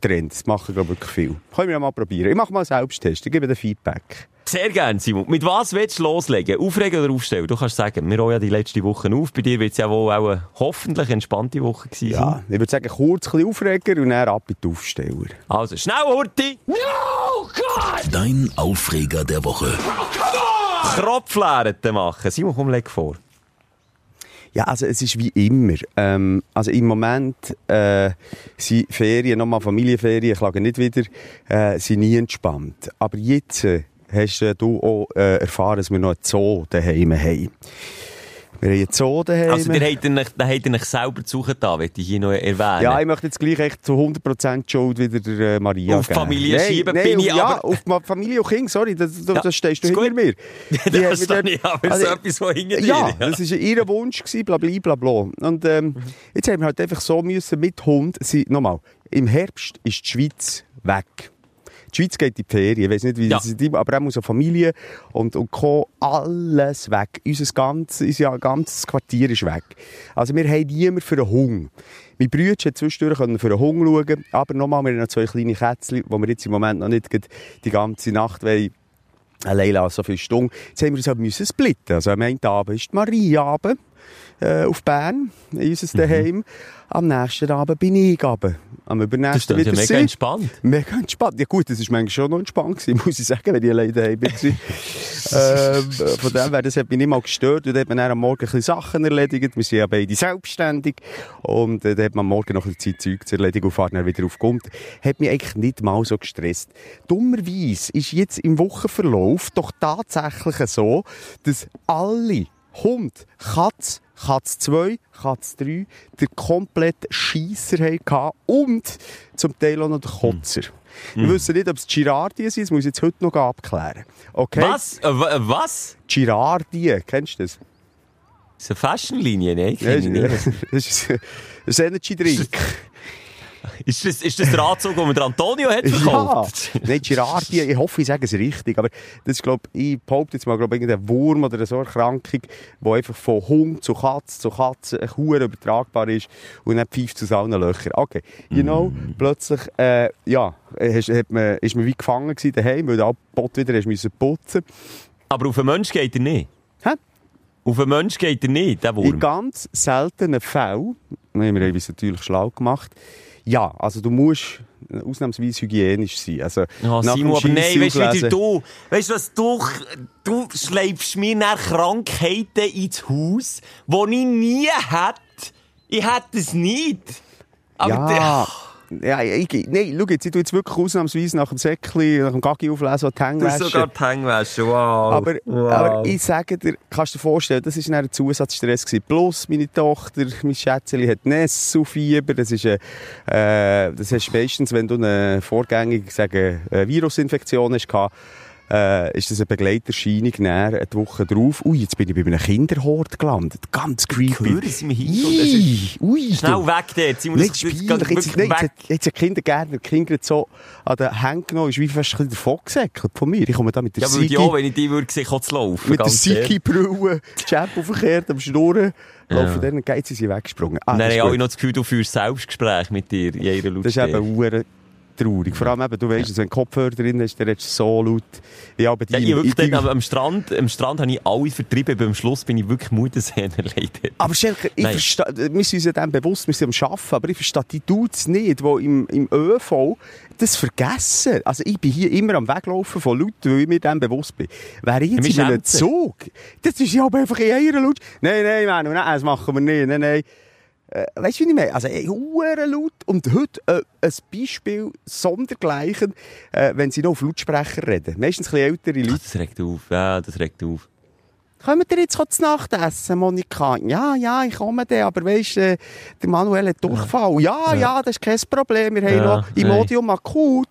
Trend, das machen glaube ich wirklich viel. Können wir mal probieren. Ich mache mal einen Selbsttest, ich gebe dir Feedback. Sehr gerne, Simon. Mit was willst du loslegen? Aufregen oder aufstellen? Du kannst sagen, wir haben ja die letzte Woche auf. Bei dir wird es ja wohl auch eine hoffentlich entspannte Woche gewesen Ja, sein. ich würde sagen, kurz ein bisschen Aufreger und dann ab in die Aufsteller. Also, schnell, Hurti! Dein Aufreger der Woche. Kropflärete machen. Simon, komm, leg vor. Ja, also es ist wie immer. Ähm, also im Moment äh, sind Ferien, nochmal Familienferien, ich klage nicht wieder, äh, sind nie entspannt. Aber jetzt äh, hast du auch äh, erfahren, dass wir noch einen Zoo daheim haben. Wir haben einen Zoo daheim. Also, der hat ihn, der hat ihn euch selber zugetan, möchte ich hier noch erwähnen. ja, ich möchte jetzt gleich echt zu 100% die Schuld wieder der äh, Maria Auf geben. Familie nein, schieben nein, bin auf, ich Ja, aber- auf Familie und Kind, sorry, das, das, Ja, das stehst du hinter gut. mir. (laughs) Die das ist nicht, aber also- so etwas, was hinter dir Ja, das war ihr Wunsch, bla bla bla bla. Und ähm, jetzt haben wir halt einfach so müssen mit Hund, nochmal, im Herbst ist die Schweiz weg. Die Schweiz geht in die Ferien. Ich weiß nicht, wie Ja. das ist, aber auch muss Familie und, und Co. Alles weg. Unser ganzes, unser ganzes Quartier ist weg. Also wir haben niemanden für einen Hunger. Mein Bruder hat zwischendurch für einen Hunger schauen, aber nochmal, wir haben noch zwei kleine Kätzchen, die wir jetzt im Moment noch nicht die ganze Nacht wollen allein lassen, so viele Stunden. Jetzt haben wir uns halt müssen splitten. Also am einen Abend ist die Marie Abend, äh, auf Bern, in unser Mhm. Daheim. Am nächsten Abend bin ich runter. Am übernächsten ist ja wieder mega sie. entspannt. Mega entspannt. Ja gut, das war manchmal schon noch entspannt gewesen, (laughs) muss ich sagen, wenn ich alleine daheim war. (laughs) ähm, von dem her, das hat mich nicht mal gestört. Und dann hat man dann am Morgen ein bisschen Sachen erledigt. Wir sind ja beide selbstständig. Und äh, dann hat man am Morgen noch ein bisschen Zeug zu erledigen und fährt dann wieder auf Grund. Hat mich eigentlich nicht mal so gestresst. Dummerweise ist jetzt im Wochenverlauf doch tatsächlich so, dass alle Hund, Katz, Katz 2, Katz 3, den kompletten Scheisser hatten und zum Teil auch noch den Kotzer. Wir wissen nicht, ob es Girardien sind, das muss ich jetzt heute noch abklären. Okay? Was? Äh, wa- was? Girardien, kennst du das? Das ist eine Fashionlinie, ne? Ich Ja, kenne das ich nicht. ist ein Energy Drink. (laughs) Ist das, ist das der Anzug, den der Antonio hat Ja, verkauft? nein, Girardien, ich hoffe, ich sage es richtig, aber das ist, glaub, ich behaupte jetzt mal, glaub, irgendein Wurm oder so eine Erkrankung, die einfach von Hund zu Katze zu Katze ein Huren übertragbar ist und dann pfeift aus allen Löchern. Okay, you know, plötzlich, äh, ja, hast, hat man, ist man wie gefangen gewesen daheim, weil der Bot wieder hast müssen putzen. Aber auf einen Mensch geht er nicht. Hä? Auf einen Mensch geht er nicht, der In Wurm. ganz seltenen Fällen, wir haben uns natürlich schlau gemacht, ja, also du musst ausnahmsweise hygienisch sein. Also, dem Simon, aber nein, weißt du, wie du, weißt du was, du, du schleifst mir nach Krankheiten ins Haus, die ich nie hätte. Ich hätte es nicht. Aber Ja, ja, ich, nein, schau jetzt, ich tue jetzt wirklich ausnahmsweise nach dem Säckchen, nach dem Gaggi auflesen, die du Hänge sogar die Hängwäsche, wow. Aber, wow. aber ich sage dir, kannst du dir vorstellen, das war ein Zusatzstress. Gewesen. Plus, meine Tochter, mein Schätzchen hat Nesselfieber. Das ist, äh, äh, das hast du meistens, wenn du eine vorgängige sagen, äh, Virusinfektion hast, gehabt, äh, ist das eine Begleiterscheinung näher eine Woche drauf. Ui, jetzt bin ich bei einem Kinderhort gelandet. Ganz creepy. es hin und es Ui, Schnell du- weg dort. Nein, geht peinlich. Jetzt, nein, jetzt, weg. hat- jetzt Kindergärtner, Kinder so an den Händen genommen, ist wie fast ein bisschen davon gesäckelt von mir. Ich komme da mit der Ja, Sigi, ja, wenn ich die würde sehen, zu laufen. mit der. Sigi-Brille, Chapel verkehrt am Schnurren, Ja. laufen dann sind sie weggesprungen. Ah, habe ist ich gut. noch das Gefühl, du führst Selbstgespräch mit dir jeder das ist Lautstärke. eben hure traurig. Vor allem eben, du weißt, wenn du Kopfhörer drin hast, dann redest du so laut. Ja, aber die, Ja, ich wirklich dort am, am Strand, am Strand habe ich alles vertrieben, aber am Schluss bin ich wirklich Muttersehner (laughs) leider. Aber Schelker, ich verstehe, wir sind uns ja dem bewusst, wir sind am Arbeiten, aber ich verstehe die Dudes nicht, die im, im ÖV das vergessen. Also ich bin hier immer am Weglaufen von Leuten, weil ich mir dem bewusst bin. Wäre ich Ja, jetzt wir in einem. Zug, das ist ja aber einfach in einer laut. Nein, nein, Mann, nein, das machen wir nicht, nein, nein. Äh, weißt du, wie ich meine? Also, ey, laut. Und heute äh, ein Beispiel sondergleichen, äh, wenn sie noch auf Lautsprecher reden. Meistens ein bisschen ältere Leute. Das regt auf, ja, das regt auf. Kommen ihr jetzt zu Nacht essen, Monika? Ja, ja, ich komme dann, aber weisst, äh, der Manuel hat Durchfall. Ja, ja, das ist kein Problem. Wir haben Ja, noch Imodium akut.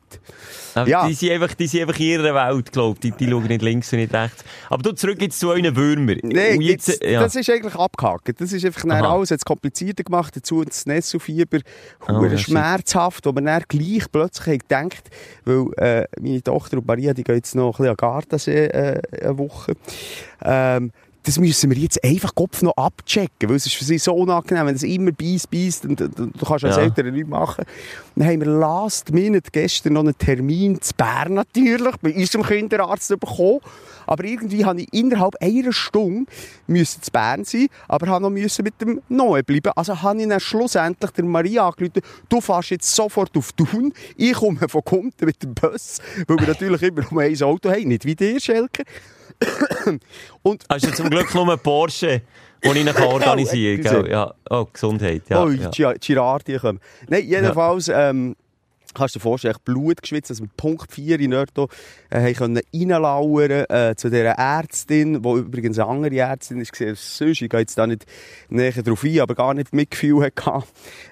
Aber Ja. die, sind einfach, die sind einfach in ihrer Welt, glaube ich. Die, die schauen nicht links und nicht rechts. Aber du, zurück jetzt zu euren Würmern. Nein, Und jetzt, ja. das ist eigentlich abgehakt. Das ist einfach Aha. alles jetzt komplizierter gemacht. Dazu das Nesselfieber, Oh, ja, schmerzhaft, wo man dann gleich plötzlich gedacht, weil äh, meine Tochter und Maria, die gehen jetzt noch ein bisschen an Gardasee äh, eine Woche. Ähm, das müssen wir jetzt einfach Kopf noch abchecken, weil es ist für sie so unangenehm, wenn es immer beißt, beißt und, und, und du kannst als Ja. Eltern nichts machen. Dann haben wir last minute gestern noch einen Termin zu Bern natürlich, bei unserem Kinderarzt bekommen. Aber irgendwie habe ich innerhalb einer Stunde müssen zu Bern sein, aber habe noch müssen mit dem Noe bleiben. Also habe ich dann schlussendlich der Maria angerufen, du fährst jetzt sofort auf Thun, ich komme von Kunden mit dem Bus, weil wir natürlich immer nur ein Auto haben, nicht wie dir, Schelker. (coughs) Und Hast du zum Glück nur einen Porsche, den ich (laughs) organisieren Oh, kann. excuse. Ja. Oh, Gesundheit. Ja, oh, ja. Gi- Girardi kommen. Nein, jedenfalls, ähm, kannst du dir vorstellen, Blut geschwitzt, dass wir Punkt 4 in Nörto äh, können reinlauern äh, zu dieser Ärztin, die übrigens eine andere Ärztin ist, sonst. Ich gehe jetzt da nicht näher drauf ein, aber gar nicht Mitgefühl hatte,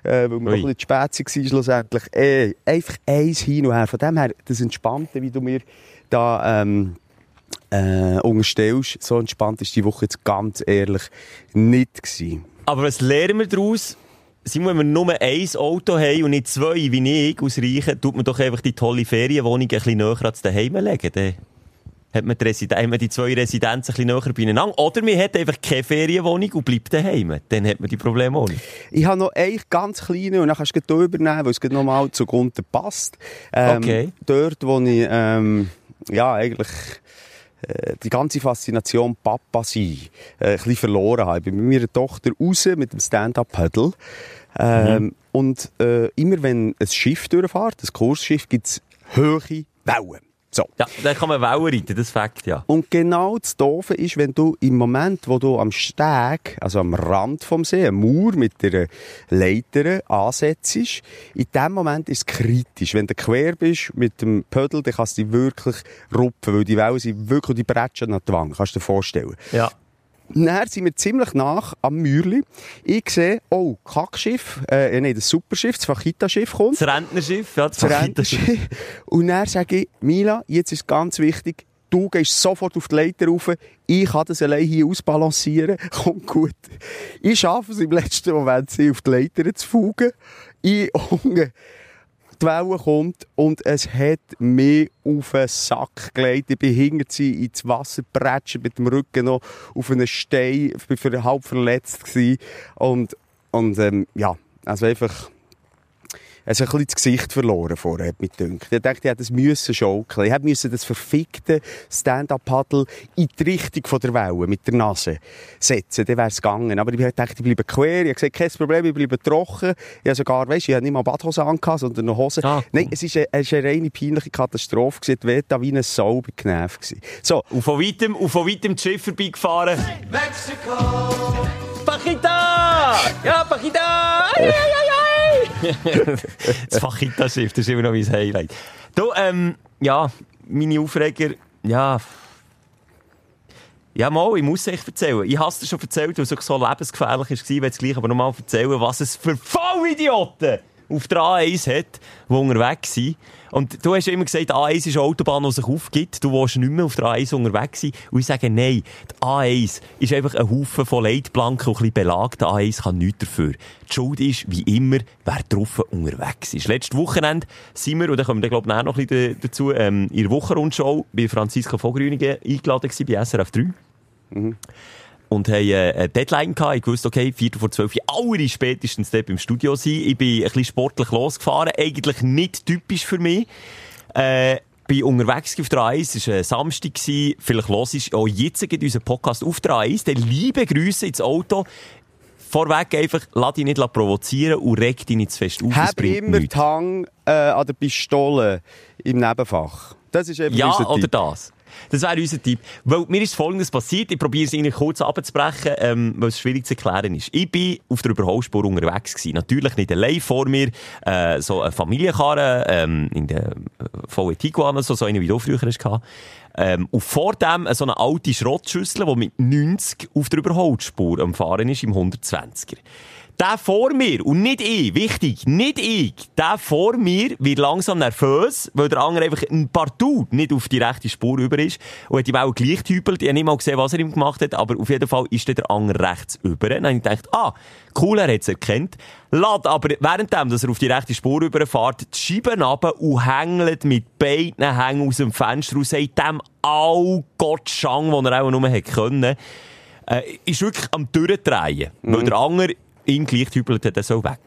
äh, weil wir noch ein bisschen zu spät waren schlussendlich. Ey, einfach eins hin und her. Von dem her, das Entspannte, wie du mir da... Ähm, äh, unterstellst, so entspannt ist die Woche jetzt ganz ehrlich nicht gewesen. Aber was lernen wir daraus? Simon, wenn wir nur ein Auto haben und nicht zwei, wie ich, ausreichen, tut man doch einfach die tolle Ferienwohnung ein bisschen näher ans Daheim legen. Dann hat man die, Residen hat man die zwei Residenzen ein bisschen näher beieinander. Oder man hat einfach keine Ferienwohnung und bleibt daheim. Dann hat man die Probleme auch nicht. Ich habe noch eine ganz kleine und dann kannst du hier übernehmen, weil es nochmal zu Gunter passt. Ähm, Okay. Dort, wo ich, ähm, ja, eigentlich die ganze Faszination Papa sein äh, ein bisschen verloren habe. Ich bin mit meiner Tochter raus mit dem Stand-Up-Paddle. Ähm, Und äh, immer wenn ein Schiff durchfährt, ein Kursschiff, gibt es hohe Wellen. So. Ja, dann kann man Wellen reiten, das Fakt, ja. Und genau das Doofe ist, wenn du im Moment, wo du am Steg, also am Rand vom See, eine Mauer mit der Leiter ansetzt, in dem Moment ist es kritisch. Wenn du quer bist mit dem Pödel, dann kannst du dich wirklich rupfen, weil die Wellen sind wirklich, die bretschen an die Wand, kannst du dir vorstellen. Ja. Dann sind wir ziemlich nach am Mürli. Ich sehe, oh, Kackschiff, äh, nein, das Superschiff, das Fakita-Schiff kommt. Das Rentnerschiff, ja, das Das. Rentnerschiff. (laughs) Und dann sage ich, Mila, jetzt ist ganz wichtig, du gehst sofort auf die Leiter rauf, ich kann das allein hier ausbalancieren, (laughs) kommt gut. Ich schaffe es im letzten Moment, sie auf die Leiter zu fugen. Ich (laughs) unten, die Welle kommt und es hat mich auf den Sack gelegt. Ich bin hinter sie ins Wasser gepratscht, mit dem Rücken noch auf einen Stein, ich für halb verletzt. Und, und ähm, ja, also einfach... Hat ein bisschen das Gesicht verloren vorher, hat mich gedacht. Ich dachte, ich hätte das müssen schaukeln. Ich hätte müssen das verfickte Stand-Up-Paddle in die Richtung von der Welle mit der Nase setzen. Dann wäre es gegangen. Aber ich dachte, ich bleibe quer. Ich habe gesagt, kein Problem, ich bleibe trocken. Ich habe sogar, weisst, ich habe nicht mal Badhose angehabt, sondern eine Hose. Ah. Nein, es ist eine, eine reine peinliche Katastrophe. Die Weta wie ein Sau gewesen. So. Und von weitem, und von weitem das Schiff vorbeigefahren. Mexiko! Pachita! Ja, Pachita! (laughs) Das Pachita-Schiff, das ist immer noch mein Highlight. Du, ähm, ja, meine Aufreger, ja... Ja, mal, ich muss es echt erzählen. Ich habe es schon erzählt, weil es so lebensgefährlich war, ich will es gleich aber nochmal erzählen, was es für Vollidioten auf der A1 hat, die unterwegs sind. Und du hast immer gesagt, die A1 ist eine Autobahn, die sich aufgibt. Du willst nicht mehr auf der A1 unterwegs sein. Und ich sage, nein, die A1 ist einfach ein Haufen von Leitplanken und ein bisschen Belag. Die A1 kann nichts dafür. Die Schuld ist, wie immer, wer drauf unterwegs ist. Letztes Wochenende sind wir, und da kommen wir, glaube ich, noch ein bisschen dazu, ähm, in der Wochenrundschau bei Franziska Vogrünigen eingeladen gewesen, bei SRF 3 und haben äh, eine Deadline gehabt. Ich wusste, okay, Viertel vor zwölf, alle spätestens dort im Studio sein. Ich bin ein bisschen sportlich losgefahren. Eigentlich nicht typisch für mich. Äh, bin unterwegs auf der A1, es war Samstag, gewesen. vielleicht los ist auch jetzt geht unser Podcast auf der A1, dann liebe Grüße ins Auto. Vorweg einfach, lass dich nicht provozieren und reg dich nicht zu fest auf, Hab immer nichts. die Hang äh, an der Pistole im Nebenfach. Das ist eben Ja, oder das. Das wäre unser Tipp. Weil mir ist Folgendes passiert. Ich probiere es Ihnen kurz abzubrechen, ähm, weil es schwierig zu erklären ist. Ich bin auf der Überholspur unterwegs gewesen. Natürlich nicht allein vor mir, äh, so eine Familienkarre, ähm, in der äh, VW Tiguan, so, so eine, wie du früher hast. Ähm, und vor dem so eine alte Schrottschüssel, die mit 90 auf der Überholspur am Fahren ist, im 120er. Der vor mir, und nicht ich, wichtig, nicht ich, der vor mir wird langsam nervös, weil der andere einfach ein Partout nicht auf die rechte Spur über ist und hat ihm auch gleich gehüpelt. Ich habe nicht mal gesehen, was er ihm gemacht hat, aber auf jeden Fall ist der andere rechts über. Dann habe ich gedacht, ah, cool, er hat es erkannt. Lädt aber währenddem, dass er auf die rechte Spur überfährt, die Scheiben runter und hängelt mit beiden Hängen aus dem Fenster und sagt dem all Gott Schang, den er auch nur hätte können, äh, ist wirklich am Durchdrehen, weil der andere ihn gleich hat, er soll weg.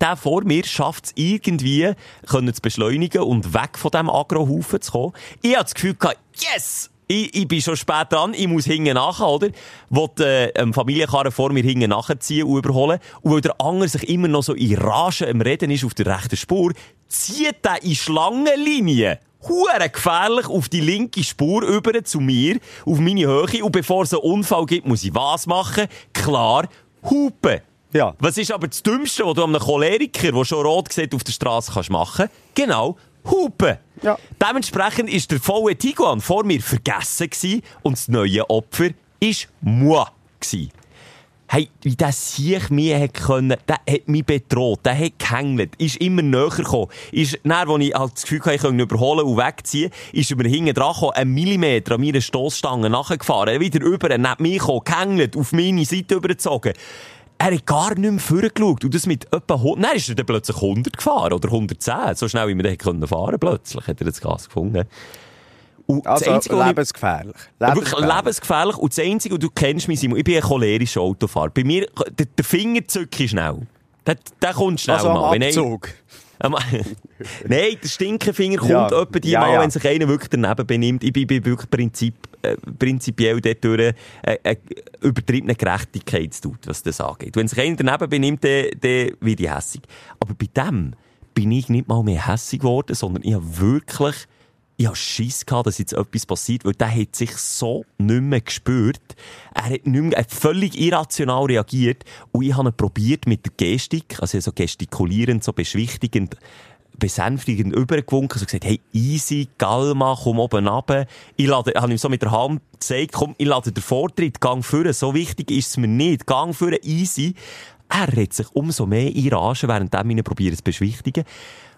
Der vor mir schafft es irgendwie, können zu beschleunigen und weg von diesem Agrohaufen zu kommen. Ich hatte das Gefühl gehabt, yes! Ich, ich bin schon spät dran, ich muss hinten nachher, oder? Wollte, äh, ähm, Familienkarren vor mir hinten nachziehen und überholen. Und weil der andere sich immer noch so in Rage am Reden ist auf der rechten Spur, zieht er in Schlangenlinie hure gefährlich auf die linke Spur über zu mir, auf meine Höhe. Und bevor es einen Unfall gibt, muss ich was machen? Klar, hupen. Ja. Was ist aber das Dümmste, was du einem Choleriker, der schon rot sieht, auf der Straße kannst machen? Genau, hupen. Ja. Dementsprechend ist der VW Tiguan vor mir vergessen gewesen und das neue Opfer ist moi gewesen. Hey, wie der sich mir hat können, der hat mich bedroht, der hat gehängelt, ist immer näher gekommen. Ist, dann, als ich halt das Gefühl hatte, ich konnte ihn überholen und wegziehen, ist er mir hinten dran gekommen, einen Millimeter an meiner Stossstange nachgefahren, wieder über, neben mich gekommen, gehängelt, auf meine Seite übergezogen. er hat gar nicht mehr vorgeschaut. Und das mit etwa 100, nein, ist er dann plötzlich 100 gefahren oder 110. So schnell, wie man dann fahren konnte plötzlich, hat er das Gas gefunden. Und Also, Einzige, lebensgefährlich. Wirklich lebensgefährlich. Und das Einzige, und du kennst mich, Simon, ich bin ein cholerischer Autofahrer. Bei mir, der, der Finger zücke schnell. Der, der kommt schnell Also am mal. Ich- Abzug. Am- (laughs) Nein, der Stinkefinger kommt Ja. etwa die Ja, Mal, ja. wenn sich einer wirklich daneben benimmt. Ich bin, bin wirklich Prinzip, äh, prinzipiell dort durch äh, äh, übertriebene Gerechtigkeit tut, was das angeht. Wenn sich einer daneben benimmt, dann, dann werde ich hässig. Aber bei dem bin ich nicht mal mehr hässig geworden, sondern ich habe wirklich ich hatte Schiss gehabt, dass jetzt etwas passiert, weil der hat sich so nicht mehr gespürt. Er hat, nicht mehr, er hat völlig irrational reagiert und ich habe probiert mit der Gestik, also so gestikulierend, so beschwichtigend, besänftigend übergewunken, so gesagt, hey, easy, Galma, komm oben runter. Ich lade, habe ihm so mit der Hand gezeigt, komm, ich lade den Vortritt, gang führen, so wichtig ist es mir nicht, gang führen, easy. Er redet sich umso mehr einraschen, während ich ihn probiere zu beschwichtigen.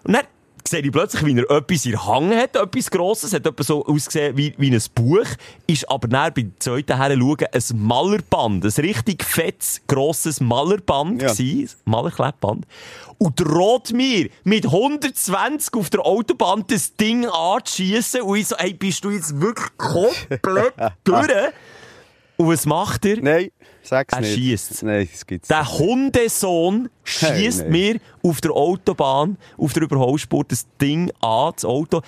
Und dann sehe ich plötzlich, wie er etwas in der Hand hat, etwas Grosses, hat etwas so ausgesehen wie, wie ein Buch, ist aber dann beim zweiten her schauen, ein Malerband, ein richtig fettes, grosses Malerband Ja. gewesen, Malerklebband. Und droht mir mit 120 auf der Autobahn das Ding anzuschiessen und ich so, hey, bist du jetzt wirklich komplett (laughs) durch? Und was macht er? Nein, sag's Er nicht. schiesst. Nein, das gibt's Der. Hundesohn schießt nein. mir auf der Autobahn, auf der Überholspur, das Ding an, das Auto.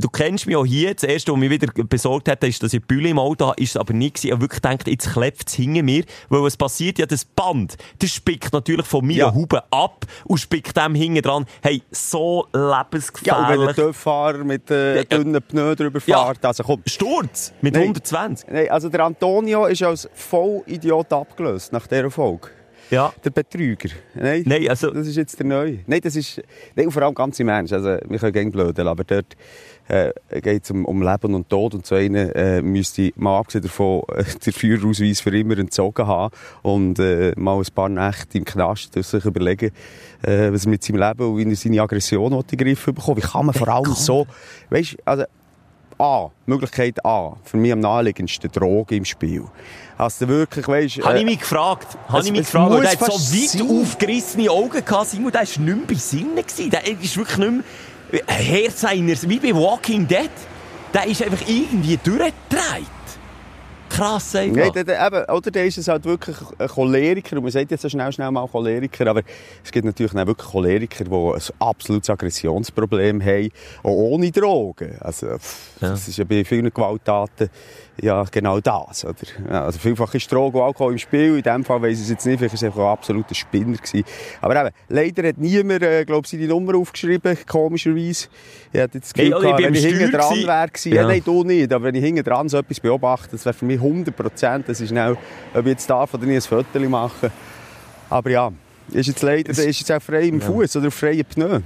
Du kennst mich auch hier. Das erste, was mich wieder besorgt hat, ist, dass ich Bülle im Auto habe, ist es aber nicht gewesen. Ich habe wirklich gedacht, jetzt klebt es hinter mir. Weil was passiert? Ja, das Band, das spickt natürlich von meiner Ja. Haube ab und spickt dem hinten dran. Hey, so Ja, und wenn ein lebensgefährlich. TÜV-Fahrer mit äh, Ja. dünnen Pneu drüber Ja. fährt, also komm. Sturz mit Nein. 120. Nein, also der Antonio ist als Vollidiot abgelöst nach dieser Folge. Ja. Der Betrüger. Nein, Nein, also- das ist jetzt der Neue. Nein, das ist... Nein, vor allem ganz im Ernst. Also, wir können gerne blödeln, aber dort äh, geht es um, um Leben und Tod. Und so einen äh, müsste mal abgesehen davon äh, (laughs) den Führerausweis für immer entzogen haben und äh, mal ein paar Nächte im Knast sich überlegen, äh, was er mit seinem Leben und wie er seine Aggression in den Griff bekommen Wie kann man vor allem so... Weißt, also, A, Möglichkeit A, für mich am naheliegendsten Drogen im Spiel. Hast du wirklich, weißt Habe äh, ich mich gefragt. Habe ich mich gefragt. muss Der hat so weit sein. aufgerissene Augen gehabt. Simon, der war nicht mehr bei Sinnen. gewesen. Der ist wirklich nicht mehr... Herr seiner... Wie bei Walking Dead. Der ist einfach irgendwie durchgedreht. Krass einfach. Nein, der, eben, oder der ist es halt wirklich ein Choleriker. Und man sagt jetzt so schnell, schnell mal Choleriker. Aber es gibt natürlich auch wirklich Choleriker, die ein absolutes Aggressionsproblem haben. Auch ohne Drogen. Also, pff, Ja. das ist ja bei vielen Gewalttaten ja genau das. Oder? Ja, also vielfach ist Drogen und Alkohol im Spiel. In dem Fall weiss ich es jetzt nicht. Vielleicht war es einfach ein absoluter Spinner. Gewesen. Aber eben, leider hat niemand, äh, glaub, seine Nummer aufgeschrieben, komischerweise. Ich hatte jetzt das Hey, Gefühl, oder ich gehabt, wenn ich hinten dran wäre, Ja. ja, nein, du nicht, aber wenn ich hinten dran so etwas beobachte, das wäre für mich 100 Prozent, das ist schnell, ob ich jetzt darf oder nicht ein Foto machen. Aber ja, ist jetzt leider, der ist jetzt auch frei im Fuß oder auf freien Pneu.